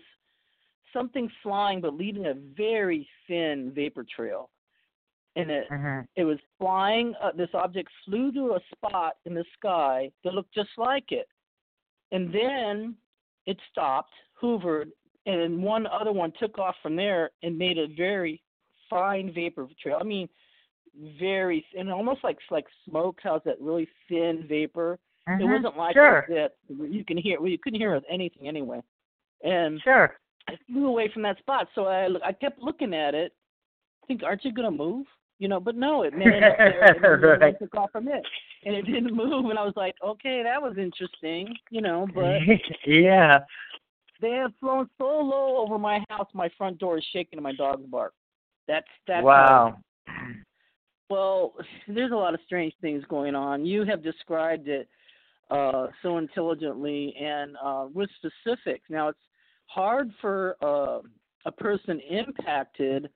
something flying but leaving a very thin vapor trail, and it Mhm. it was flying. Uh, this object flew to a spot in the sky that looked just like it, and then it stopped, hoovered, and then one other one took off from there and made a very fine vapor trail. I mean, very and almost like like smoke has that really thin vapor. It Mhm. wasn't like Sure. that. You can hear. Well, you couldn't hear anything anyway. And Sure. I flew away from that spot, so I I kept looking at it. I think, aren't you gonna move? You know, but no, it *laughs* made it up there, and I Right. took off from it, and it didn't *laughs* move. And I was like, okay, that was interesting, you know. But *laughs* yeah. they have flown so low over my house, my front door is shaking, and my dogs bark. That's that's wow. well, *sighs* there's a lot of strange things going on. You have described it uh, so intelligently and uh, with specifics. Now, it's hard for uh, a person impacted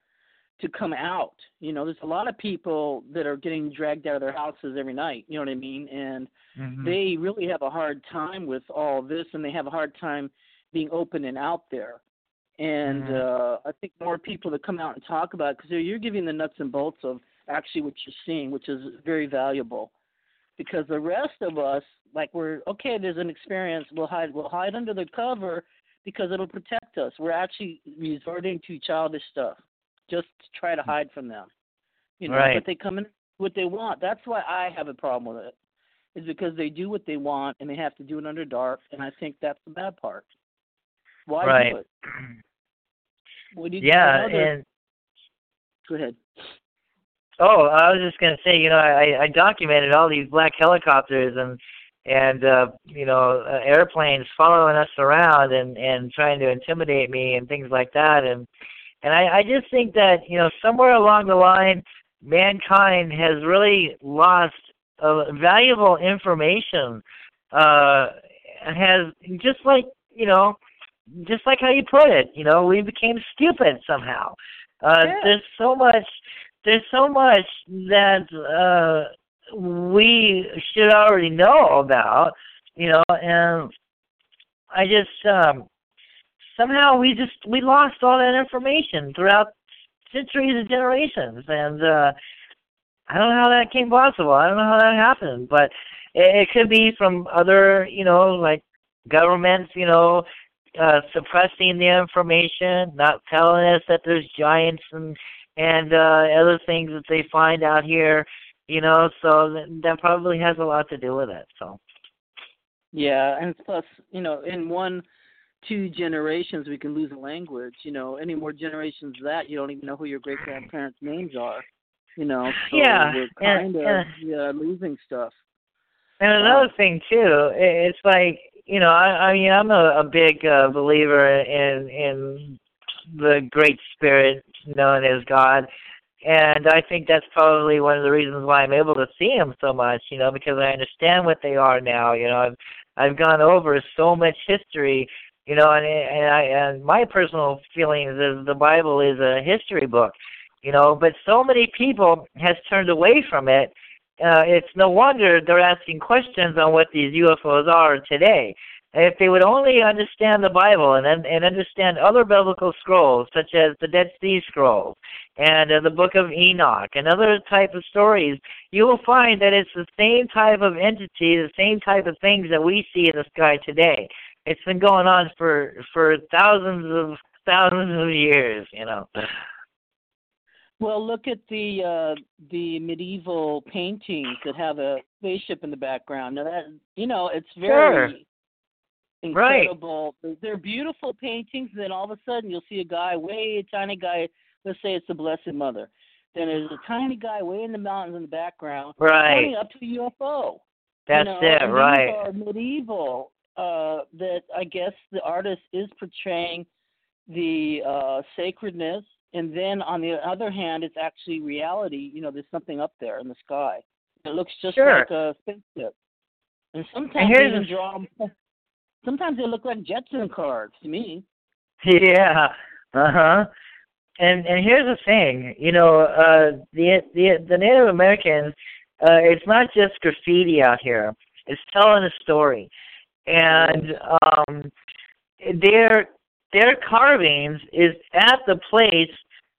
to come out. You know, there's a lot of people that are getting dragged out of their houses every night. You know what I mean? And Mhm. they really have a hard time with all this, and they have a hard time being open and out there. and Mhm. uh, I think more people to come out and talk about it because you're giving the nuts and bolts of actually what you're seeing, which is very valuable. Because the rest of us, like we're okay, there's an experience, we'll hide, we'll hide under the cover because it'll protect us. We're actually resorting to childish stuff just to try to hide from them. You know, Right. but they come in what they want. That's why I have a problem with it. Is because they do what they want and they have to do it under dark, and I think that's the bad part. Why right. do it? *clears throat* What do you Yeah, and go ahead. Oh, I was just gonna say, you know, I, I documented all these black helicopters and and uh, you know uh, airplanes following us around and and trying to intimidate me and things like that, and and I, I just think that you know somewhere along the line, mankind has really lost uh, valuable information. Uh, has just like you know, just like how you put it, you know, we became stupid somehow. Uh, Yeah. There's so much there's so much that uh we should already know about, you know, and I just um somehow we just we lost all that information throughout centuries and generations and uh I don't know how that came possible. I don't know how that happened, but it, it could be from other, you know, like governments, you know, uh suppressing the information, not telling us that there's giants and and uh other things that they find out here, you know, so that, that probably has a lot to do with it. So Yeah, and plus, you know, in one, two generations, we can lose a language. You know, any more generations of that, you don't even know who your great grandparents' names are. You know, so Yeah, we're and- kind of and- yeah, losing stuff. And another thing too, it's like you know, I, I mean, I'm a, a big uh, believer in in the Great Spirit known as God, and I think that's probably one of the reasons why I'm able to see Him so much. You know, because I understand what they are now. You know, I've I've gone over so much history. You know, and and I and my personal feelings is the Bible is a history book. You know, but so many people has turned away from it uh, it's no wonder they're asking questions on what these UFOs are today. If they would only understand the Bible and and understand other biblical scrolls, such as the Dead Sea Scrolls and uh, the Book of Enoch and other type of stories, you will find that it's the same type of entity, the same type of things that we see in the sky today. It's been going on for for thousands of thousands of years, you know. Well, look at the uh the medieval paintings that have a spaceship in the background. Now that you know, it's very Right. Incredible. They're- They're beautiful paintings. And then all of a sudden, you'll see a guy, way a tiny guy. Let's say it's the Blessed Mother. Then there's a *gasps* tiny guy way in the mountains in the background, Right. up to a UFO. That's you know, it, and right. Are medieval. Uh, that I guess the artist is portraying the uh, sacredness, and then on the other hand, it's actually reality. You know, there's something up there in the sky. It looks just Sure. like a spaceship. And sometimes here's they even draw *laughs* Sometimes they look like Jetson cards to me. Yeah. Uh huh. And and here's the thing, you know, uh the the the Native Americans, uh it's not just graffiti out here. It's telling a story. And um their their carvings is at the place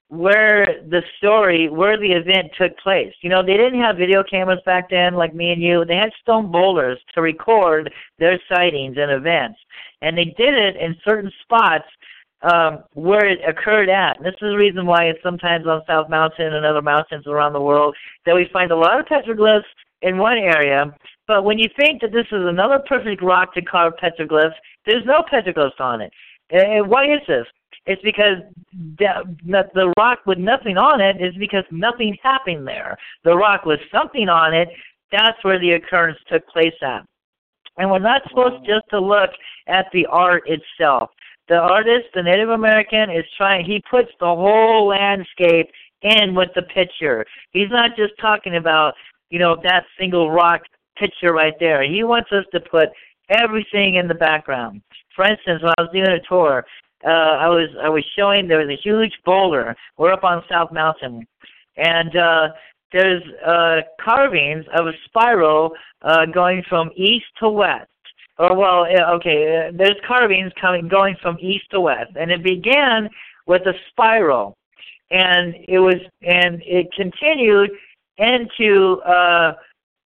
where the story where the event took place. You know, they didn't have video cameras back then like me and you. They had stone boulders to record their sightings and events. And they did it in certain spots um, where it occurred at. And this is the reason why it's sometimes on South Mountain and other mountains around the world that we find a lot of petroglyphs in one area. But when you think that this is another perfect rock to carve petroglyphs, there's no petroglyphs on it. And why is this? It's because that the rock with nothing on it is because nothing happened there. The rock with something on it, that's where the occurrence took place at. And we're not supposed just to look at the art itself. The artist, the Native American, is trying, he puts the whole landscape in with the picture. He's not just talking about, you know, that single rock picture right there. He wants us to put everything in the background. For instance, when I was doing a tour, uh, I was I was showing there was a huge boulder. We're up on South Mountain, and uh, there's uh, carvings of a spiral uh, going from east to west. Or well, okay. Uh, there's carvings coming going from east to west, and it began with a spiral, and it was and it continued into uh,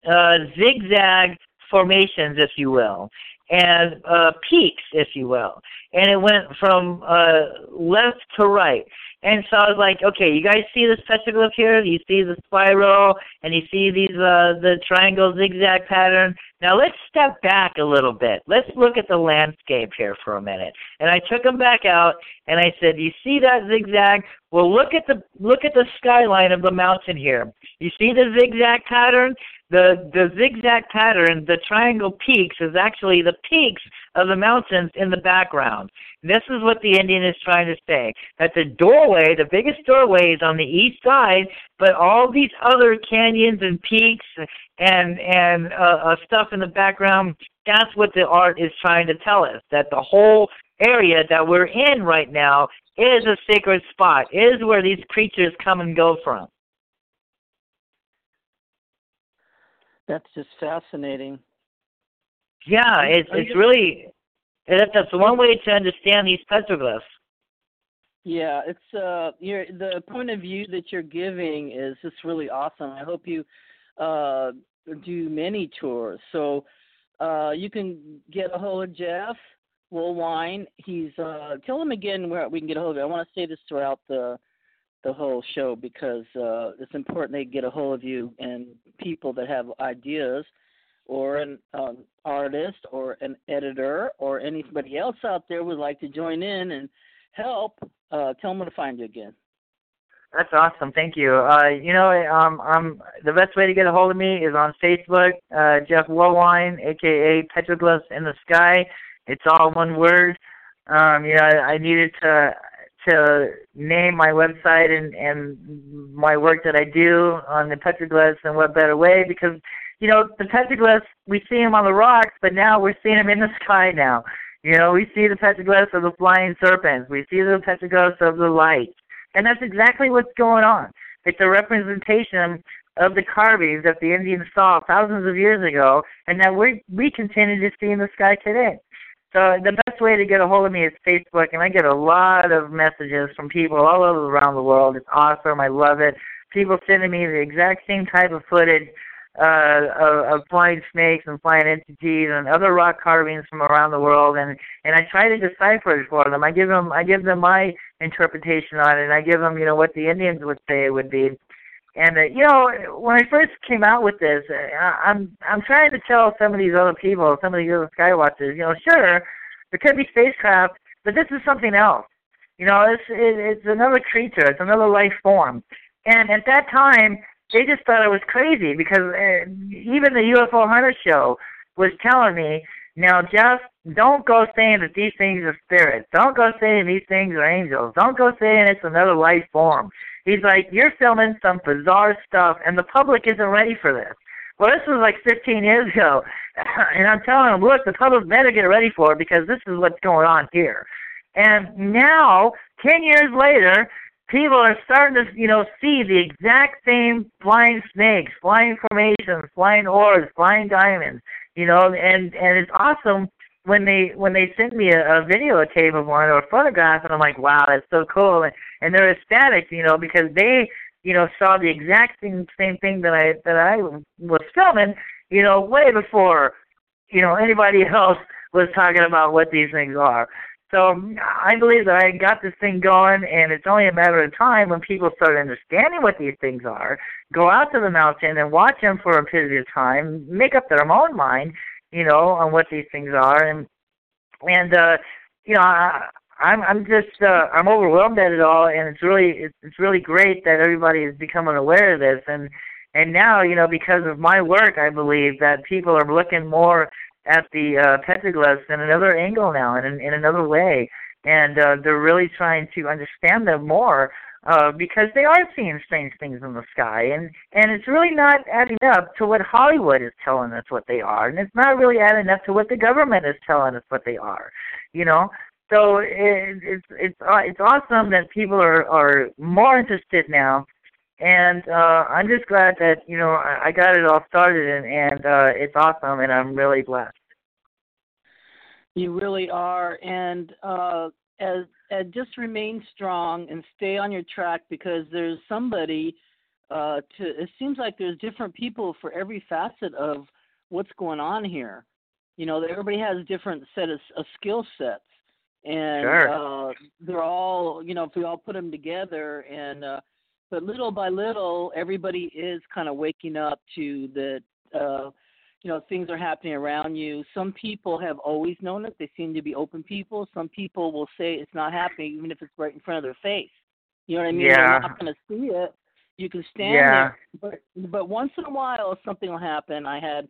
uh, zigzag formations, if you will, and uh, peaks, if you will, and it went from uh, left to right. And so I was like, okay, you guys see this petroglyph here? You see the spiral, and you see these uh, the triangle zigzag pattern. Now let's step back a little bit. Let's look at the landscape here for a minute. And I took them back out, and I said, you see that zigzag? Well, look at the look at the skyline of the mountain here. You see the zigzag pattern? the the zigzag pattern, the triangle peaks, is actually the peaks of the mountains in the background. This is what the Indian is trying to say: that the doorway, the biggest doorway, is on the east side, but all these other canyons and peaks and and uh, uh, stuff in the background. That's what the art is trying to tell us: that the whole area that we're in right now is a sacred spot, is where these creatures come and go from. That's just fascinating. Yeah, it's it's really that's that's one way to understand these petroglyphs. Yeah, it's uh, your the point of view that you're giving is just really awesome. I hope you uh do many tours. So uh, you can get a hold of Jeff Woolwine. He's uh, tell him again where we can get a hold of him. I want to say this throughout the the whole show because uh, it's important they get a hold of you and people that have ideas or an um, artist or an editor or anybody else out there would like to join in and help. Uh, tell them to find you again. That's awesome. Thank you. Uh, you know, um, um, the best way to get a hold of me is on Facebook, uh, Jeff Woolwine, aka Petroglyphs in the Sky. It's all one word. Um, you know, I, I needed to to name my website and and my work that I do on the petroglyphs and what better way because you know the petroglyphs we see them on the rocks but now we're seeing them in the sky now you know we see the petroglyphs of the flying serpents we see the petroglyphs of the light and that's exactly what's going on it's a representation of the carvings that the Indians saw thousands of years ago and that we we continue to see in the sky today so the best way to get a hold of me is Facebook, and I get a lot of messages from people all over around the world. It's awesome. I love it. People sending me the exact same type of footage uh, of, of flying snakes and flying entities and other rock carvings from around the world, and and I try to decipher it for them. I give them I give them my interpretation on it, and I give them you know what the Indians would say it would be. And uh, you know, when I first came out with this, uh, I'm I'm trying to tell some of these other people, some of these other skywatchers, you know, sure, there could be spacecraft, but this is something else. You know, it's it, it's another creature, it's another life form. And at that time, they just thought it was crazy because uh, even the UFO Hunter show was telling me, now Jeff, don't go saying that these things are spirits. Don't go saying these things are angels. Don't go saying it's another life form. He's like, you're filming some bizarre stuff, and the public isn't ready for this. Well, this was like 15 years *laughs* ago, and I'm telling him, look, the public better get ready for it because this is what's going on here. And now, 10 years later, people are starting to, you know, see the exact same flying snakes, flying formations, flying orbs, flying diamonds, you know, and and it's awesome when they when they sent me a, a videotape of one or a photograph, and I'm like, wow, that's so cool, and, and they're ecstatic, you know, because they you know saw the exact same same thing that I that I was filming, you know, way before you know anybody *laughs* else was talking about what these things are. So I believe that I got this thing going, and it's only a matter of time when people start understanding what these things are, go out to the mountain and watch them for a period of time, make up their own mind, you know, on what these things are, and and uh, you know, I, I'm I'm just uh, I'm overwhelmed at it all, and it's really it's, it's really great that everybody is becoming aware of this, and and now you know because of my work, I believe that people are looking more at the uh, petroglyphs in another angle now, and in, in another way, and uh, they're really trying to understand them more uh, because they are seeing strange things in the sky, and and it's really not adding up to what Hollywood is telling us what they are, and it's not really adding up to what the government is telling us what they are, you know. So it, it's it's uh, it's awesome that people are are more interested now, and uh, I'm just glad that you know I, I got it all started, and and uh, it's awesome, and I'm really blessed. You really are, and uh, as, as just remain strong and stay on your track because there's somebody. Uh, to it seems like there's different people for every facet of what's going on here. You know, everybody has a different set of, of skill sets, and Sure. uh, they're all you know if we all put them together and uh, but little by little everybody is kind of waking up to that. Uh, you know things are happening around you. Some people have always known it they seem to be open people. Some people will say it's not happening even if it's right in front of their face. You know what i mean? Yeah. they're not going to see it. You can stand Yeah. there. But but once in a while something will happen. I had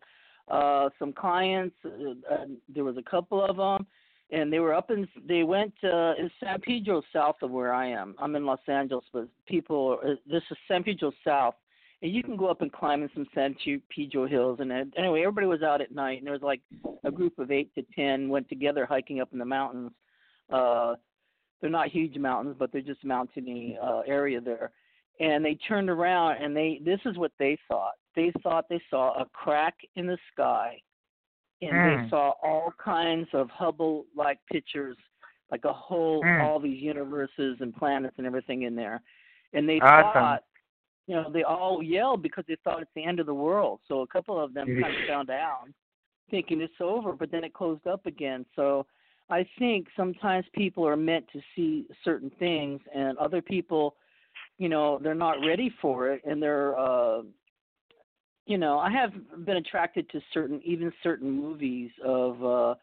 uh some clients uh, uh, there was a couple of them and they were up in they went uh in san pedro south of where i am. I'm in los angeles but people uh, this is san pedro south and you can go up and climb in some San Pedro hills. And anyway, everybody was out at night, and there was like a group of eight to ten went together hiking up in the mountains. Uh, they're not huge mountains, but they're just mountainy uh, area there. And they turned around, and they this is what they thought. They thought they saw a crack in the sky, and Mm. they saw all kinds of Hubble-like pictures, like a whole Mm. all these universes and planets and everything in there. And they Awesome. thought you know, they all yelled because they thought it's the end of the world. So a couple of them kind of *laughs* fell down, thinking it's over, but then it closed up again. So I think sometimes people are meant to see certain things, and other people, you know, they're not ready for it, and they're, uh, you know, I have been attracted to certain, even certain movies of uh,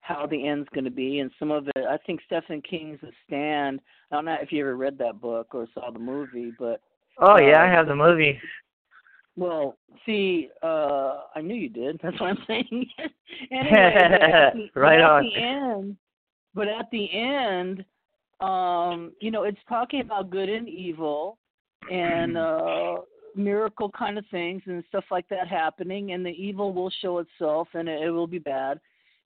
how the end's going to be, and some of it. I think Stephen King's The Stand. I don't know if you ever read that book or saw the movie, but Oh yeah, I Uh, have the movie. well, see, uh, I knew you did. *laughs* That's what I'm saying. *laughs* anyway, *laughs* the, Right at on. the end, but at the end, um, you know, it's talking about good and evil, and uh, miracle kind of things and stuff like that happening, and the evil will show itself, and it, it will be bad,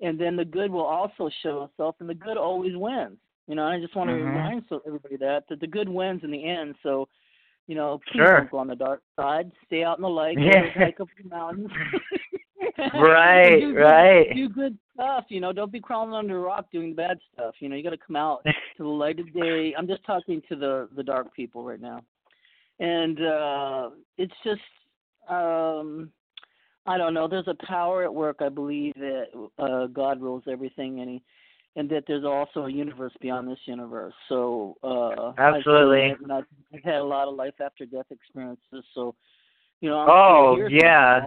and then the good will also show itself, and the good always wins. You know, I just want to Mhm. remind so everybody that that the good wins in the end. So you know, please Sure. don't go on the dark side. Stay out in the light. Yeah. Hike up the mountains. *laughs* *laughs* Right, do good, right. Do good stuff. You know, don't be crawling under a rock doing the bad stuff. You know, you got to come out to the light of day. *laughs* I'm just talking to the the dark people right now, and uh it's just um I don't know. There's a power at work. I believe that uh God rules everything, and he and that there's also a universe beyond this universe. So uh Absolutely. seen it, and I've, I've had a lot of life after death experiences. So you know, I'm Oh, yeah.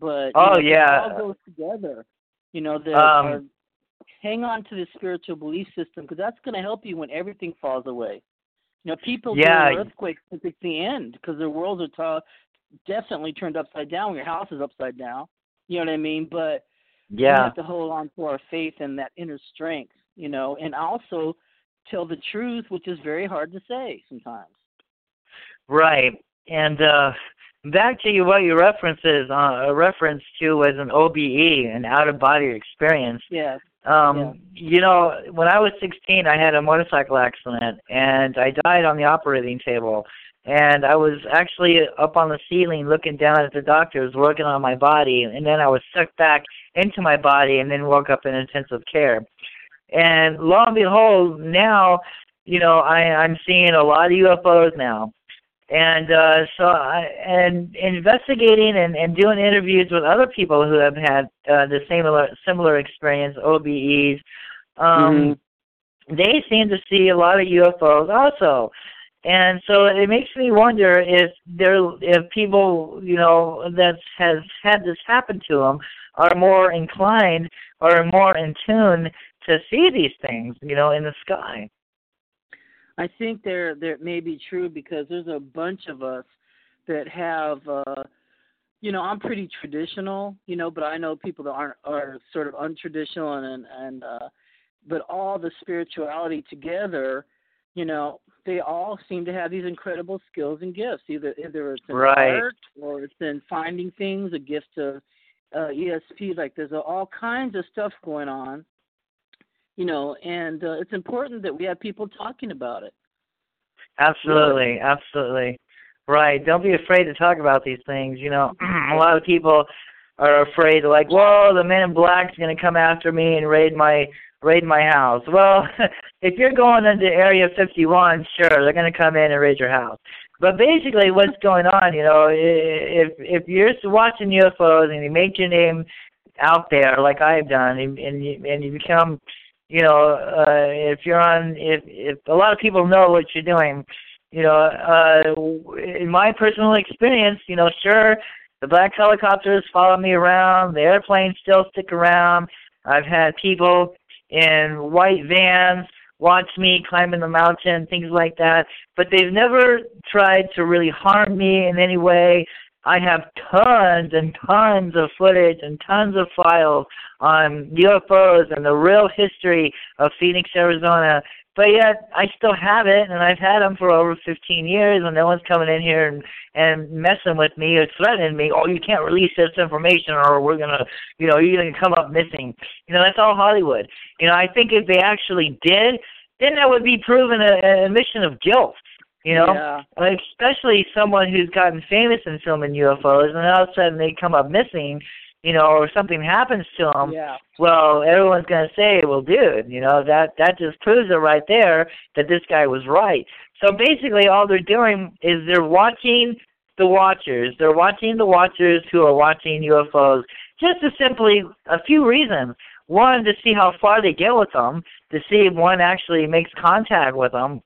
but Oh, know, yeah. it all goes together. You know, that Um, are, hang on to the spiritual belief system because that's going to help you when everything falls away. You know, people Yeah. earthquakes think it's the end because their worlds are ta- definitely turned upside down. when Your house is upside down. You know what I mean? But we Yeah. have to hold on to our faith and that inner strength. You know, and also tell the truth, which is very hard to say sometimes. Right. And uh back to you what your references uh, a reference to was an OBE, an out of body experience. Yeah. Um Yeah. you know, when I was 16 I had a motorcycle accident and I died on the operating table. And I was actually up on the ceiling looking down at the doctors working on my body and then I was sucked back into my body and then woke up in intensive care. And lo and behold, now, you know, I, I'm seeing a lot of UFOs now. And uh, so, I, and investigating and, and doing interviews with other people who have had uh, the similar similar experience, OBEs, um, they seem to see a lot of UFOs also. And so it makes me wonder if there, if people, you know, that has had this happen to them, are more inclined or more in tune to see these things, you know, in the sky. I think there there may be true because there's a bunch of us that have uh you know, I'm pretty traditional, you know, but I know people that aren't are sort of untraditional and and, uh but all the spirituality together, you know, they all seem to have these incredible skills and gifts. Either either it's in Right. art or it's in finding things, a gift of uh ESP, like there's all kinds of stuff going on you know, and uh, it's important that we have people talking about it. Absolutely, absolutely. Right. Don't be afraid to talk about these things. You know, *clears throat* a lot of people are afraid, like, whoa, the Men in Black's gonna come after me and raid my raid my house. Well, *laughs* if you're going into Area 51, sure, they're gonna come in and raid your house. But basically, what's going on, you know, if if you're watching UFOs and you make your name out there like I've done, and, and you and you become, you know, uh, if you're on, if if a lot of people know what you're doing, you know, uh, in my personal experience, you know, sure, the black helicopters follow me around, the airplanes still stick around. I've had people in white vans watch me climbing the mountain, things like that. But they've never tried to really harm me in any way. I have tons and tons of footage and tons of files on UFOs and the real history of Phoenix, Arizona. But yet, I still have it, and I've had them for over 15 years, and no one's coming in here and and messing with me or threatening me. Oh, you can't release this information, or we're gonna, you know, you're gonna come up missing. You know, that's all Hollywood. You know, I think if they actually did, then that would be proven a, an admission of guilt. You know, yeah. like especially someone who's gotten famous in filming UFOs, and all of a sudden they come up missing, you know, or something happens to them. Yeah. Well, everyone's gonna say, "Well, dude, you know that that just proves it right there that this guy was right." So basically, all they're doing is they're watching the watchers. They're watching the watchers who are watching UFOs just to simply a few reasons. One, to see how far they get with them, to see if one actually makes contact with them,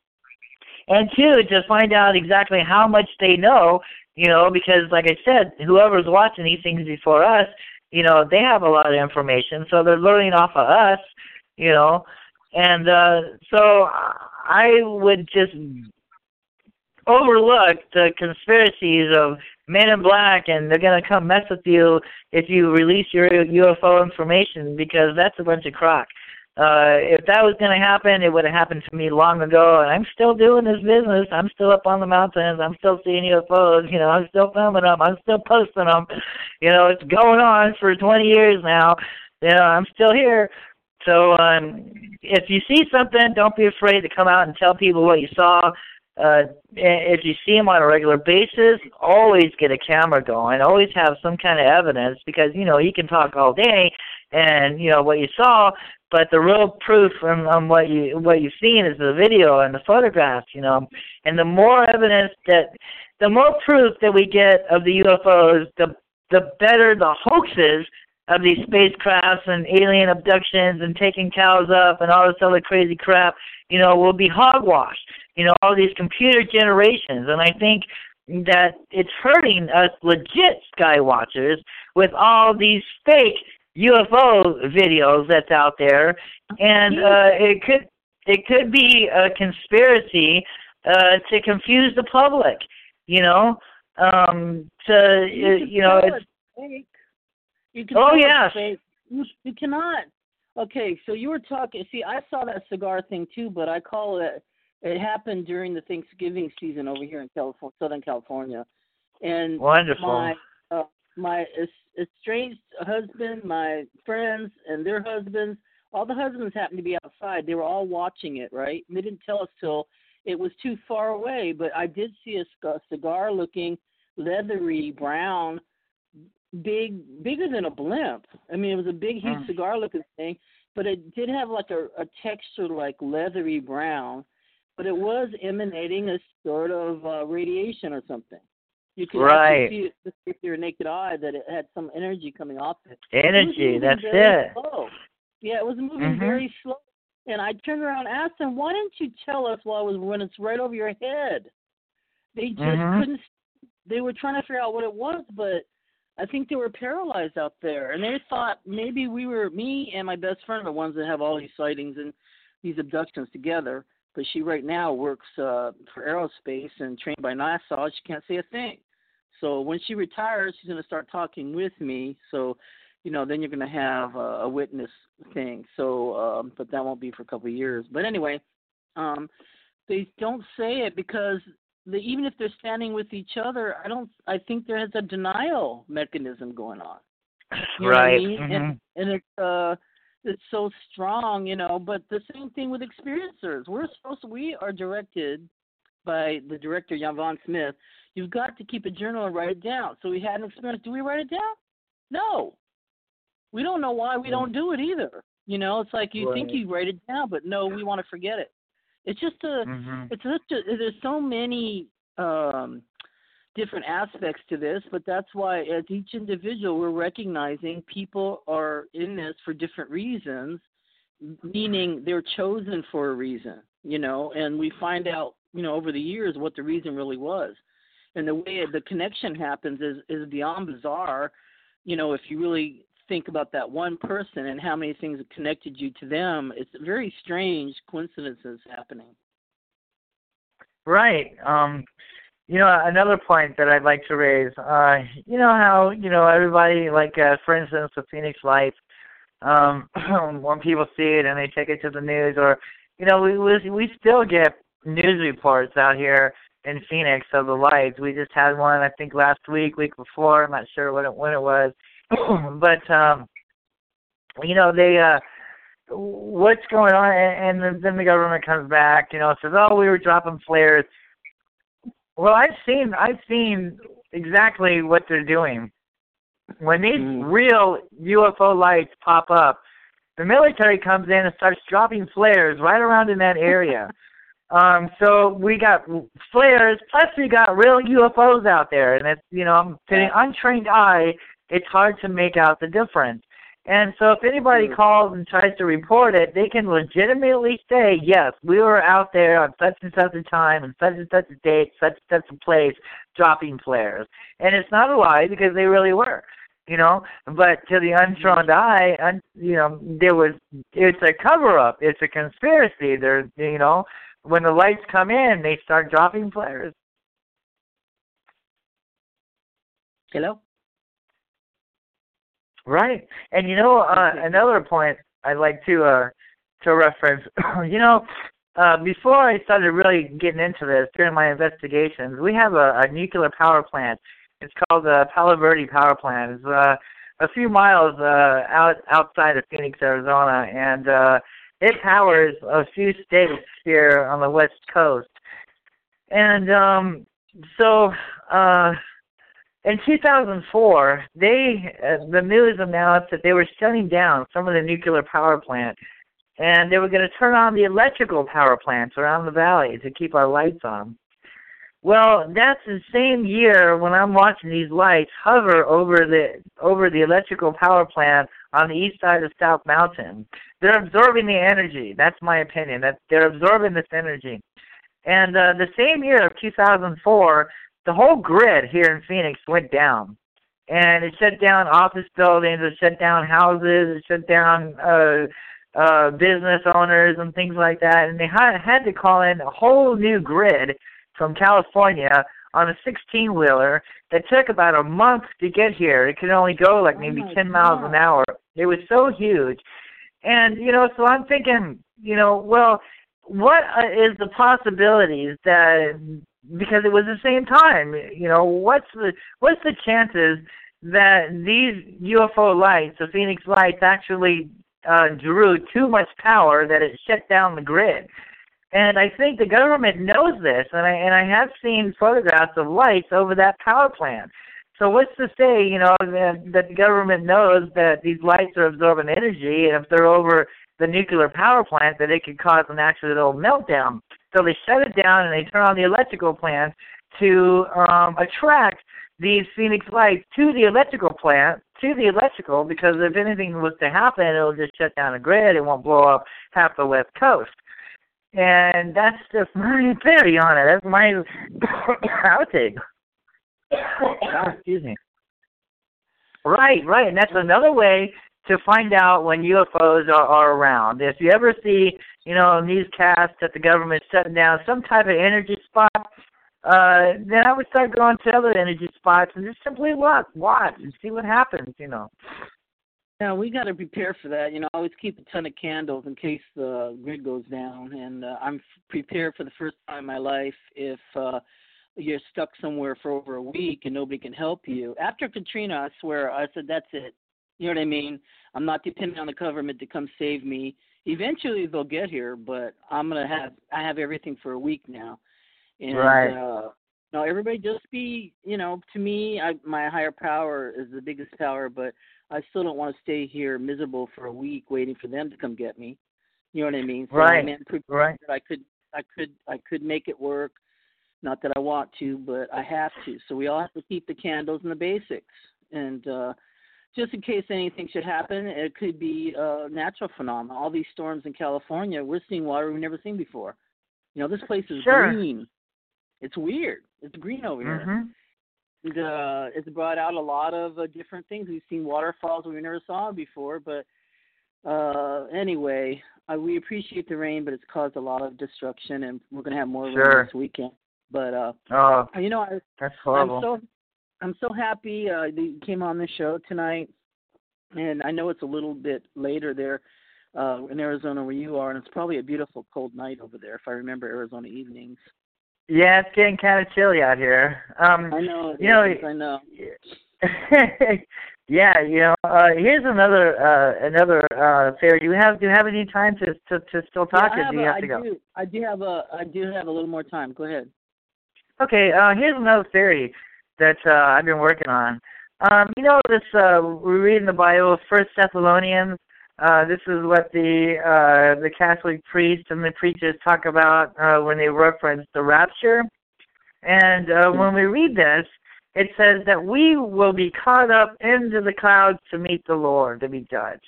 and two, to find out exactly how much they know. You know, because like I said, whoever's watching these things before us, you know, they have a lot of information, so they're learning off of us. You know, and uh, so I would just overlook the conspiracies of Men in Black, and they're gonna come mess with you if you release your UFO information because that's a bunch of crock. Uh, if that was going to happen, it would have happened to me long ago, and I'm still doing this business. I'm still up on the mountains. I'm still seeing UFOs. You know, I'm still filming them. I'm still posting them. You know, it's going on for 20 years now. You know, I'm still here. So um, if you see something, don't be afraid to come out and tell people what you saw. Uh, if you see them on a regular basis, always get a camera going. Always have some kind of evidence because you know he can talk all day, and you know what you saw, but the real proof on, on what you what you've seen is the video and the photographs. You know, and the more evidence that, the more proof that we get of the UFOs, the the better the hoaxes of these spacecrafts and alien abductions and taking cows up and all this other crazy crap, you know, will be hogwash. You know, all these computer generations. And I think that it's hurting us legit sky watchers with all these fake UFO videos that's out there. And uh it could it could be a conspiracy uh to confuse the public, you know. Um to You, you know, it's fake. You can Oh, yes. fake. You, you cannot. Okay, so you were talking. See, I saw that cigar thing too, but I call it. It happened during the Thanksgiving season over here in California, Southern California, and wonderful. my uh, my estranged husband, my friends, and their husbands. All the husbands happened to be outside. They were all watching it, right? And they didn't tell us till it was too far away. But I did see a cigar-looking, leathery brown, big, bigger than a blimp. I mean, it was a big, huge Mm. cigar-looking thing, but it did have like a, a texture like leathery brown. But it was emanating a sort of uh, radiation or something. You could Right. see it with your naked eye that it had some energy coming off it. Energy, It that's it. Slow. Yeah, it was moving Mhm. very slow. And I turned around and asked them, "Why didn't you tell us while it was when it's right over your head?" They just Mhm. couldn't. They were trying to figure out what it was, but I think they were paralyzed out there, and they thought maybe we were me and my best friend are the ones that have all these sightings and these abductions together. But she right now works uh, for aerospace and trained by NASA. She can't say a thing. So when she retires, she's going to start talking with me. So, you know, then you're going to have a, a witness thing. So, um, but that won't be for a couple of years. But anyway, um, they don't say it because they, even if they're standing with each other, I don't. I think there is a denial mechanism going on. You what I right. mean? mhm. And and it's uh it's so strong, you know, but the same thing with experiencers. We're supposed to, we are directed by the director Jan Von Smith. You've got to keep a journal and write it down. So we had an experience. Do we write it down? No. We don't know why we don't do it either. You know, it's like you think you write it down, but no, we want to forget it. It's just a Mhm. it's just a, there's so many um different aspects to this, but that's why as each individual we're recognizing people are in this for different reasons, meaning they're chosen for a reason, you know, and we find out, you know, over the years what the reason really was. And the way the connection happens is is beyond bizarre, you know, if you really think about that one person and how many things connected you to them, it's very strange coincidences happening. Right. Um, you know, another point that I'd like to raise, uh, you know how, you know, everybody, like, uh, for instance, the Phoenix Lights, um, *clears throat* when people see it and they take it to the news, or, you know, we we, we still get news reports out here in Phoenix of the lights. We just had one, I think, last week, week before. I'm not sure when it when it was, *clears throat* but um, you know, they uh what's going on and, and then the government comes back you know says oh we were dropping flares well i've seen i've seen exactly what they're doing. When these Mm. real ufo lights pop up the military comes in and starts dropping flares right around in that area. *laughs* Um so we got flares plus we got real ufos out there and it's you know to the untrained eye it's hard to make out the difference and so if anybody Mm. calls and tries to report it, they can legitimately say, yes, we were out there on such and such a time and such and such a date, such and such a place, dropping flares. And it's not a lie because they really were. You know, but to the untrained eye, un, you know, there was it's a cover up, it's a conspiracy. There, you know, when the lights come in, they start dropping flares. Hello? Right. And you know, uh, another point I'd like to uh, to reference, *clears throat* you know, uh, before I started really getting into this during my investigations, we have a, a nuclear power plant. It's called the Palo Verde Power Plant. It's uh, a few miles uh, out outside of Phoenix, Arizona, and uh, it powers a few states here on the west coast. And um, so uh, in 2004, they uh, the news announced that they were shutting down some of the nuclear power plant, and they were going to turn on the electrical power plants around the valley to keep our lights on. Well, that's the same year when I'm watching these lights hover over the over the electrical power plant on the east side of South Mountain. They're absorbing the energy. That's my opinion. That they're absorbing this energy. And uh, the same year of 2004, the whole grid here in Phoenix went down, and it shut down office buildings, it shut down houses, it shut down uh, uh, business owners and things like that, and they had had to call in a whole new grid from California on a 16 wheeler that took about a month to get here. It could only go like maybe my 10 miles an hour. It was so huge. And, you know, so I'm thinking, you know, well, what uh, is the possibilities that because it was the same time, you know, what's the what's the chances that these UFO lights, the Phoenix lights, actually uh, drew too much power that it shut down the grid? And I think the government knows this, and I and I have seen photographs of lights over that power plant. So what's to say, you know, that, that the government knows that these lights are absorbing energy, and if they're over the nuclear power plant, that it could cause an accidental meltdown. So they shut it down and they turn on the electrical plant to um, attract these Phoenix lights to the electrical plant, to the electrical, because if anything was to happen, it'll just shut down the grid. It won't blow up half the west coast. And that's just *laughs* my theory on it. That's my *coughs* outtake. *coughs* Excuse me. Right, right, and that's another way to find out when UFOs are, are around. If you ever see, you know, newscasts that the government's shutting down some type of energy spot, uh, then I would start going to other energy spots and just simply look, watch, and see what happens. You know. Yeah, we got to prepare for that. You know, I always keep a ton of candles in case the grid goes down, and uh, I'm prepared for the first time in my life if uh, you're stuck somewhere for over a week and nobody can help you. After Katrina, I swear, I said that's it. You know what I mean? I'm not depending on the government to come save me. Eventually they'll get here, but I'm gonna have I have everything for a week now, and Right. uh, know, everybody just be, you know, to me, I, my higher power is the biggest power, but I still don't want to stay here miserable for a week waiting for them to come get me. You know what I mean? So Right. I'm Right. I could, I could, I could make it work. Not that I want to, but I have to. So we all have to keep the candles and the basics, and uh just in case anything should happen, it could be a natural phenomenon. All these storms in California, we're seeing water we've never seen before. You know, this place is Sure. green. It's weird. It's green over here. Mhm. And, uh, it's brought out a lot of uh, different things. We've seen waterfalls we never saw before, but uh, anyway, uh, we appreciate the rain, but it's caused a lot of destruction, and we're gonna have more Sure. rain this weekend. But uh, Oh, you know, I, that's horrible. I'm so I'm so happy uh, that you came on the show tonight, and I know it's a little bit later there uh, in Arizona where you are, and it's probably a beautiful cold night over there if I remember Arizona evenings. yeah, it's getting kind of chilly out here. Um, I know. you know, is, I know. *laughs* yeah, you know. Uh, here's another uh, another uh, fair. Do you have do you have any time to to, to still talk, yeah, I have do you a- have I go? do. I do have a. I do have a little more time. Go ahead. Okay, uh, here's another theory that uh, I've been working on. Um, you know, this uh, we read in the Bible, First Thessalonians. Uh, this is what the uh, the Catholic priests and the preachers talk about uh, when they reference the rapture. And uh, when we read this, it says that we will be caught up into the clouds to meet the Lord to be judged.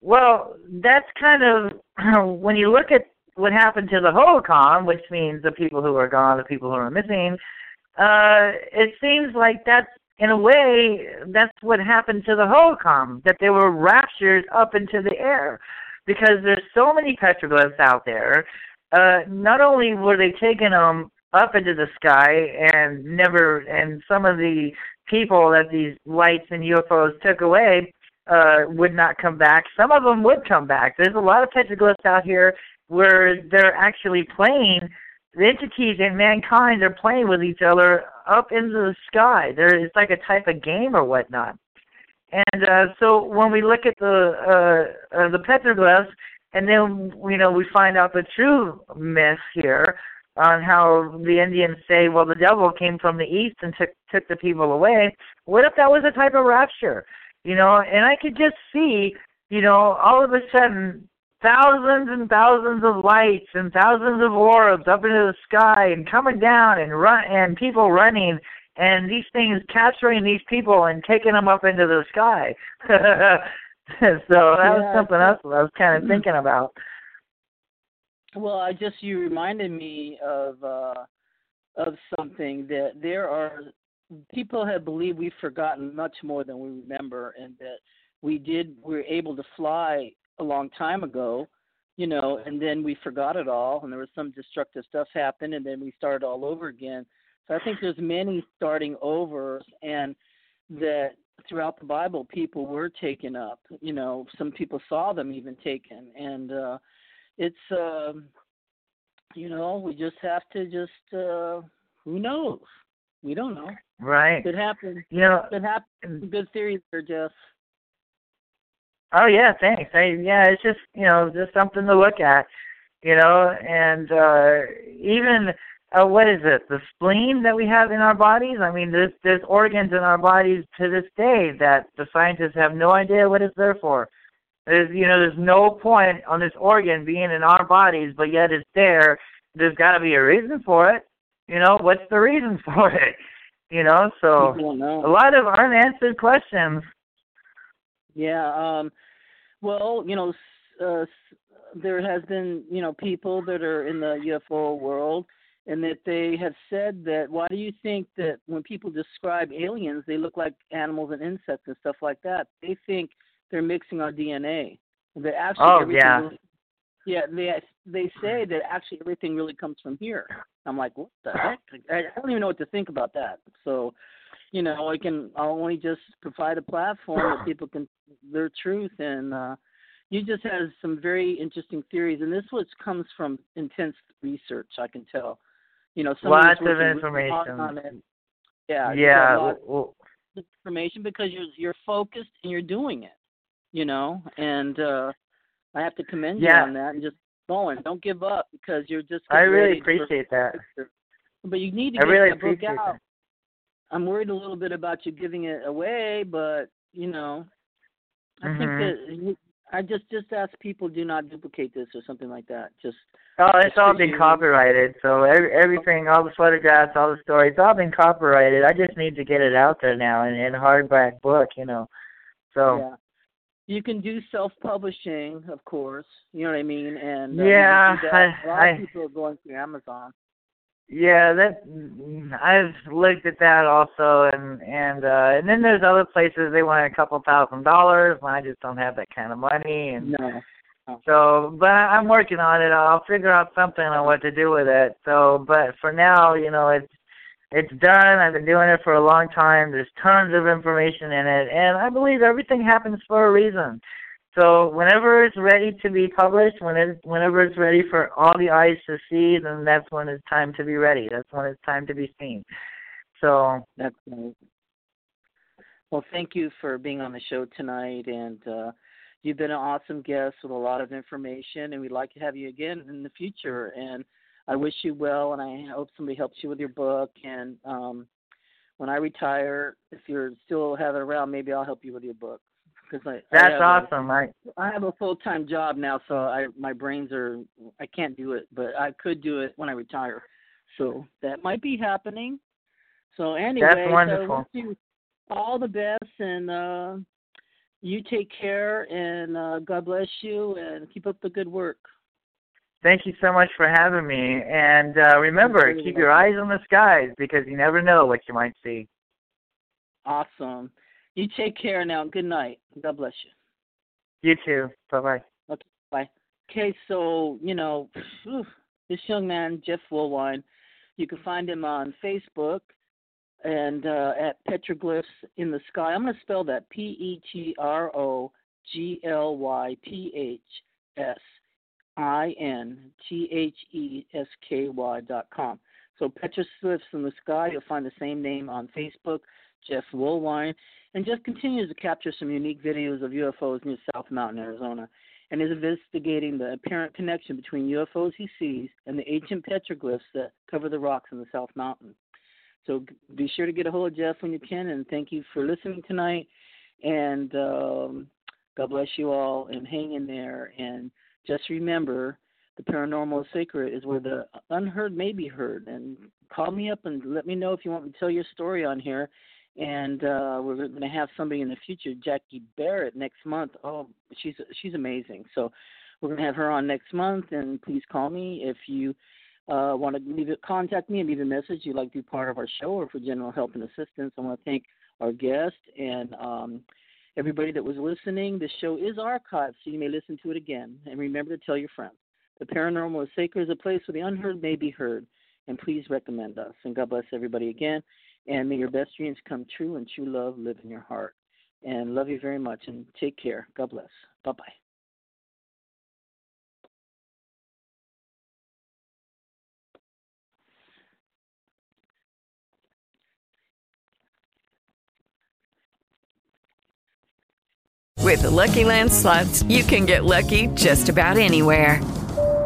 Well, that's kind of *clears throat* when you look at what happened to the Hohokam, which means the people who are gone, the people who are missing. Uh, it seems like that's in a way that's what happened to the Hohokam, that they were raptured up into the air, because there's so many petroglyphs out there. Uh, not only were they taking them up into the sky and never, and some of the people that these lights and UFOs took away uh, would not come back. Some of them would come back. There's a lot of petroglyphs out here where they're actually playing the entities and mankind are playing with each other up into the sky. There it's like a type of game or whatnot. And uh, so when we look at the uh, uh, the petroglyphs, and then you know we find out the true myth here on how the Indians say, well, the devil came from the east and took took the people away. What if that was a type of rapture? You know, and I could just see, you know, all of a sudden thousands and thousands of lights and thousands of orbs up into the sky and coming down and run and people running and these things capturing these people and taking them up into the sky. *laughs* so that was Yeah, something else I was kind of thinking about. Well, I just you reminded me of uh of something that there are people have believed we've forgotten much more than we remember and that we did we were able to fly a long time ago, you know, and then we forgot it all and there was some destructive stuff happened and then we started all over again. So I think there's many starting over and that throughout the Bible people were taken up. You know, some people saw them even taken and uh it's um you know we just have to just uh who knows we don't know Right. It happen You know, could happen good theories there jeff Oh yeah, thanks. I yeah, it's just you know just something to look at, you know, and uh even uh, what is it? The spleen that we have in our bodies. I mean, there's there's organs in our bodies to this day that the scientists have no idea what it's there for. There's you know there's no point on this organ being in our bodies, but yet it's there. There's got to be a reason for it. You know, what's the reason *laughs* for it? You know, so know. a lot of unanswered questions. Yeah. Um, well, you know, s- uh, there has been, you know, people that are in the UFO world, and that they have said that. Why do you think that when people describe aliens, they look like animals and insects and stuff like that? They think they're mixing our DNA. That actually, Oh, everything yeah. really- yeah, they they say that actually everything really comes from here. I'm like, what the *sighs* heck? I, I don't even know what to think about that. So, you know, I can I'll only just provide a platform that *sighs* people can their truth and uh you just had some very interesting theories and this was comes from intense research, I can tell. You know, Lots of really information. Yeah, Yeah. well, information because you're you're focused and you're doing it. You know, and uh I have to commend Yeah. you on that and just going. Don't give up because you're just I really for- appreciate that. But you need to I get really that book out. that. I'm worried a little bit about you giving it away, but you know, I think Mhm. that I just just ask people do not duplicate this or something like that. Just Oh, it's all been copyrighted. So every, everything, all the photographs, all the stories, all been copyrighted. I just need to get it out there now in, in hardback book, you know. So yeah. You can do self-publishing, of course. You know what I mean? And uh, Yeah, can do. I- a lot I- of people are going through Amazon. Yeah, that I've looked at that also, and and uh, and then there's other places they want a couple thousand dollars, and I just don't have that kind of money, and No. So, but I'm working on it. I'll figure out something on what to do with it. So, but for now, you know, it's it's done. I've been doing it for a long time. There's tons of information in it, and I believe everything happens for a reason. So, whenever it's ready to be published, when it, whenever it's ready for all the eyes to see, then that's when it's time to be ready. That's when it's time to be seen. So, That's. Well, thank you for being on the show tonight, and uh, you've been an awesome guest with a lot of information, and we'd like to have you again in the future. And I wish you well, and I hope somebody helps you with your book. And um, when I retire, if you're still having around, maybe I'll help you with your book. Because I, I that's a- awesome. I I have a full time job now, so I my brains are I can't do it, but I could do it when I retire. So that might be happening. So anyway, That's wonderful. you all the best, and uh, you take care, and uh, God bless you, and keep up the good work. Thank you so much for having me. And uh, remember, keep your eyes on the skies because you never know what you might see. Awesome. You take care now. Good night. God bless you. You too. Bye bye. Okay, bye. Okay, so you know, this young man, Jeff Woolwine, you can find him on Facebook and uh, at Petroglyphs in the Sky. I'm going to spell that P E T R O G L Y P H S I N T H E S K Y dot com. So Petroglyphs in the Sky, you'll find the same name on Facebook, Jeff Woolwine, and Jeff continues to capture some unique videos of UFOs near South Mountain, Arizona and is investigating the apparent connection between UFOs he sees and the ancient petroglyphs that cover the rocks in the South Mountain. So be sure to get a hold of Jeff when you can, and thank you for listening tonight. And um, God bless you all, and hang in there. And just remember, the paranormal is sacred is where the unheard may be heard. And call me up and let me know if you want me to tell your story on here. And uh, we're going to have somebody in the future, Jackie Barrett, next month. Oh, she's she's amazing. So we're going to have her on next month. And please call me if you uh, want to leave it, contact me and leave a message. You'd like to be part of our show or for general help and assistance. I want to thank our guest and um, everybody that was listening. The show is archived, so you may listen to it again. And remember to tell your friends. The paranormal is sacred is a place where the unheard may be heard. And please recommend us. And God bless everybody again. And may your best dreams come true and true love live in your heart. And love you very much and take care. God bless. Bye bye. With the Lucky Land slots, you can get lucky just about anywhere.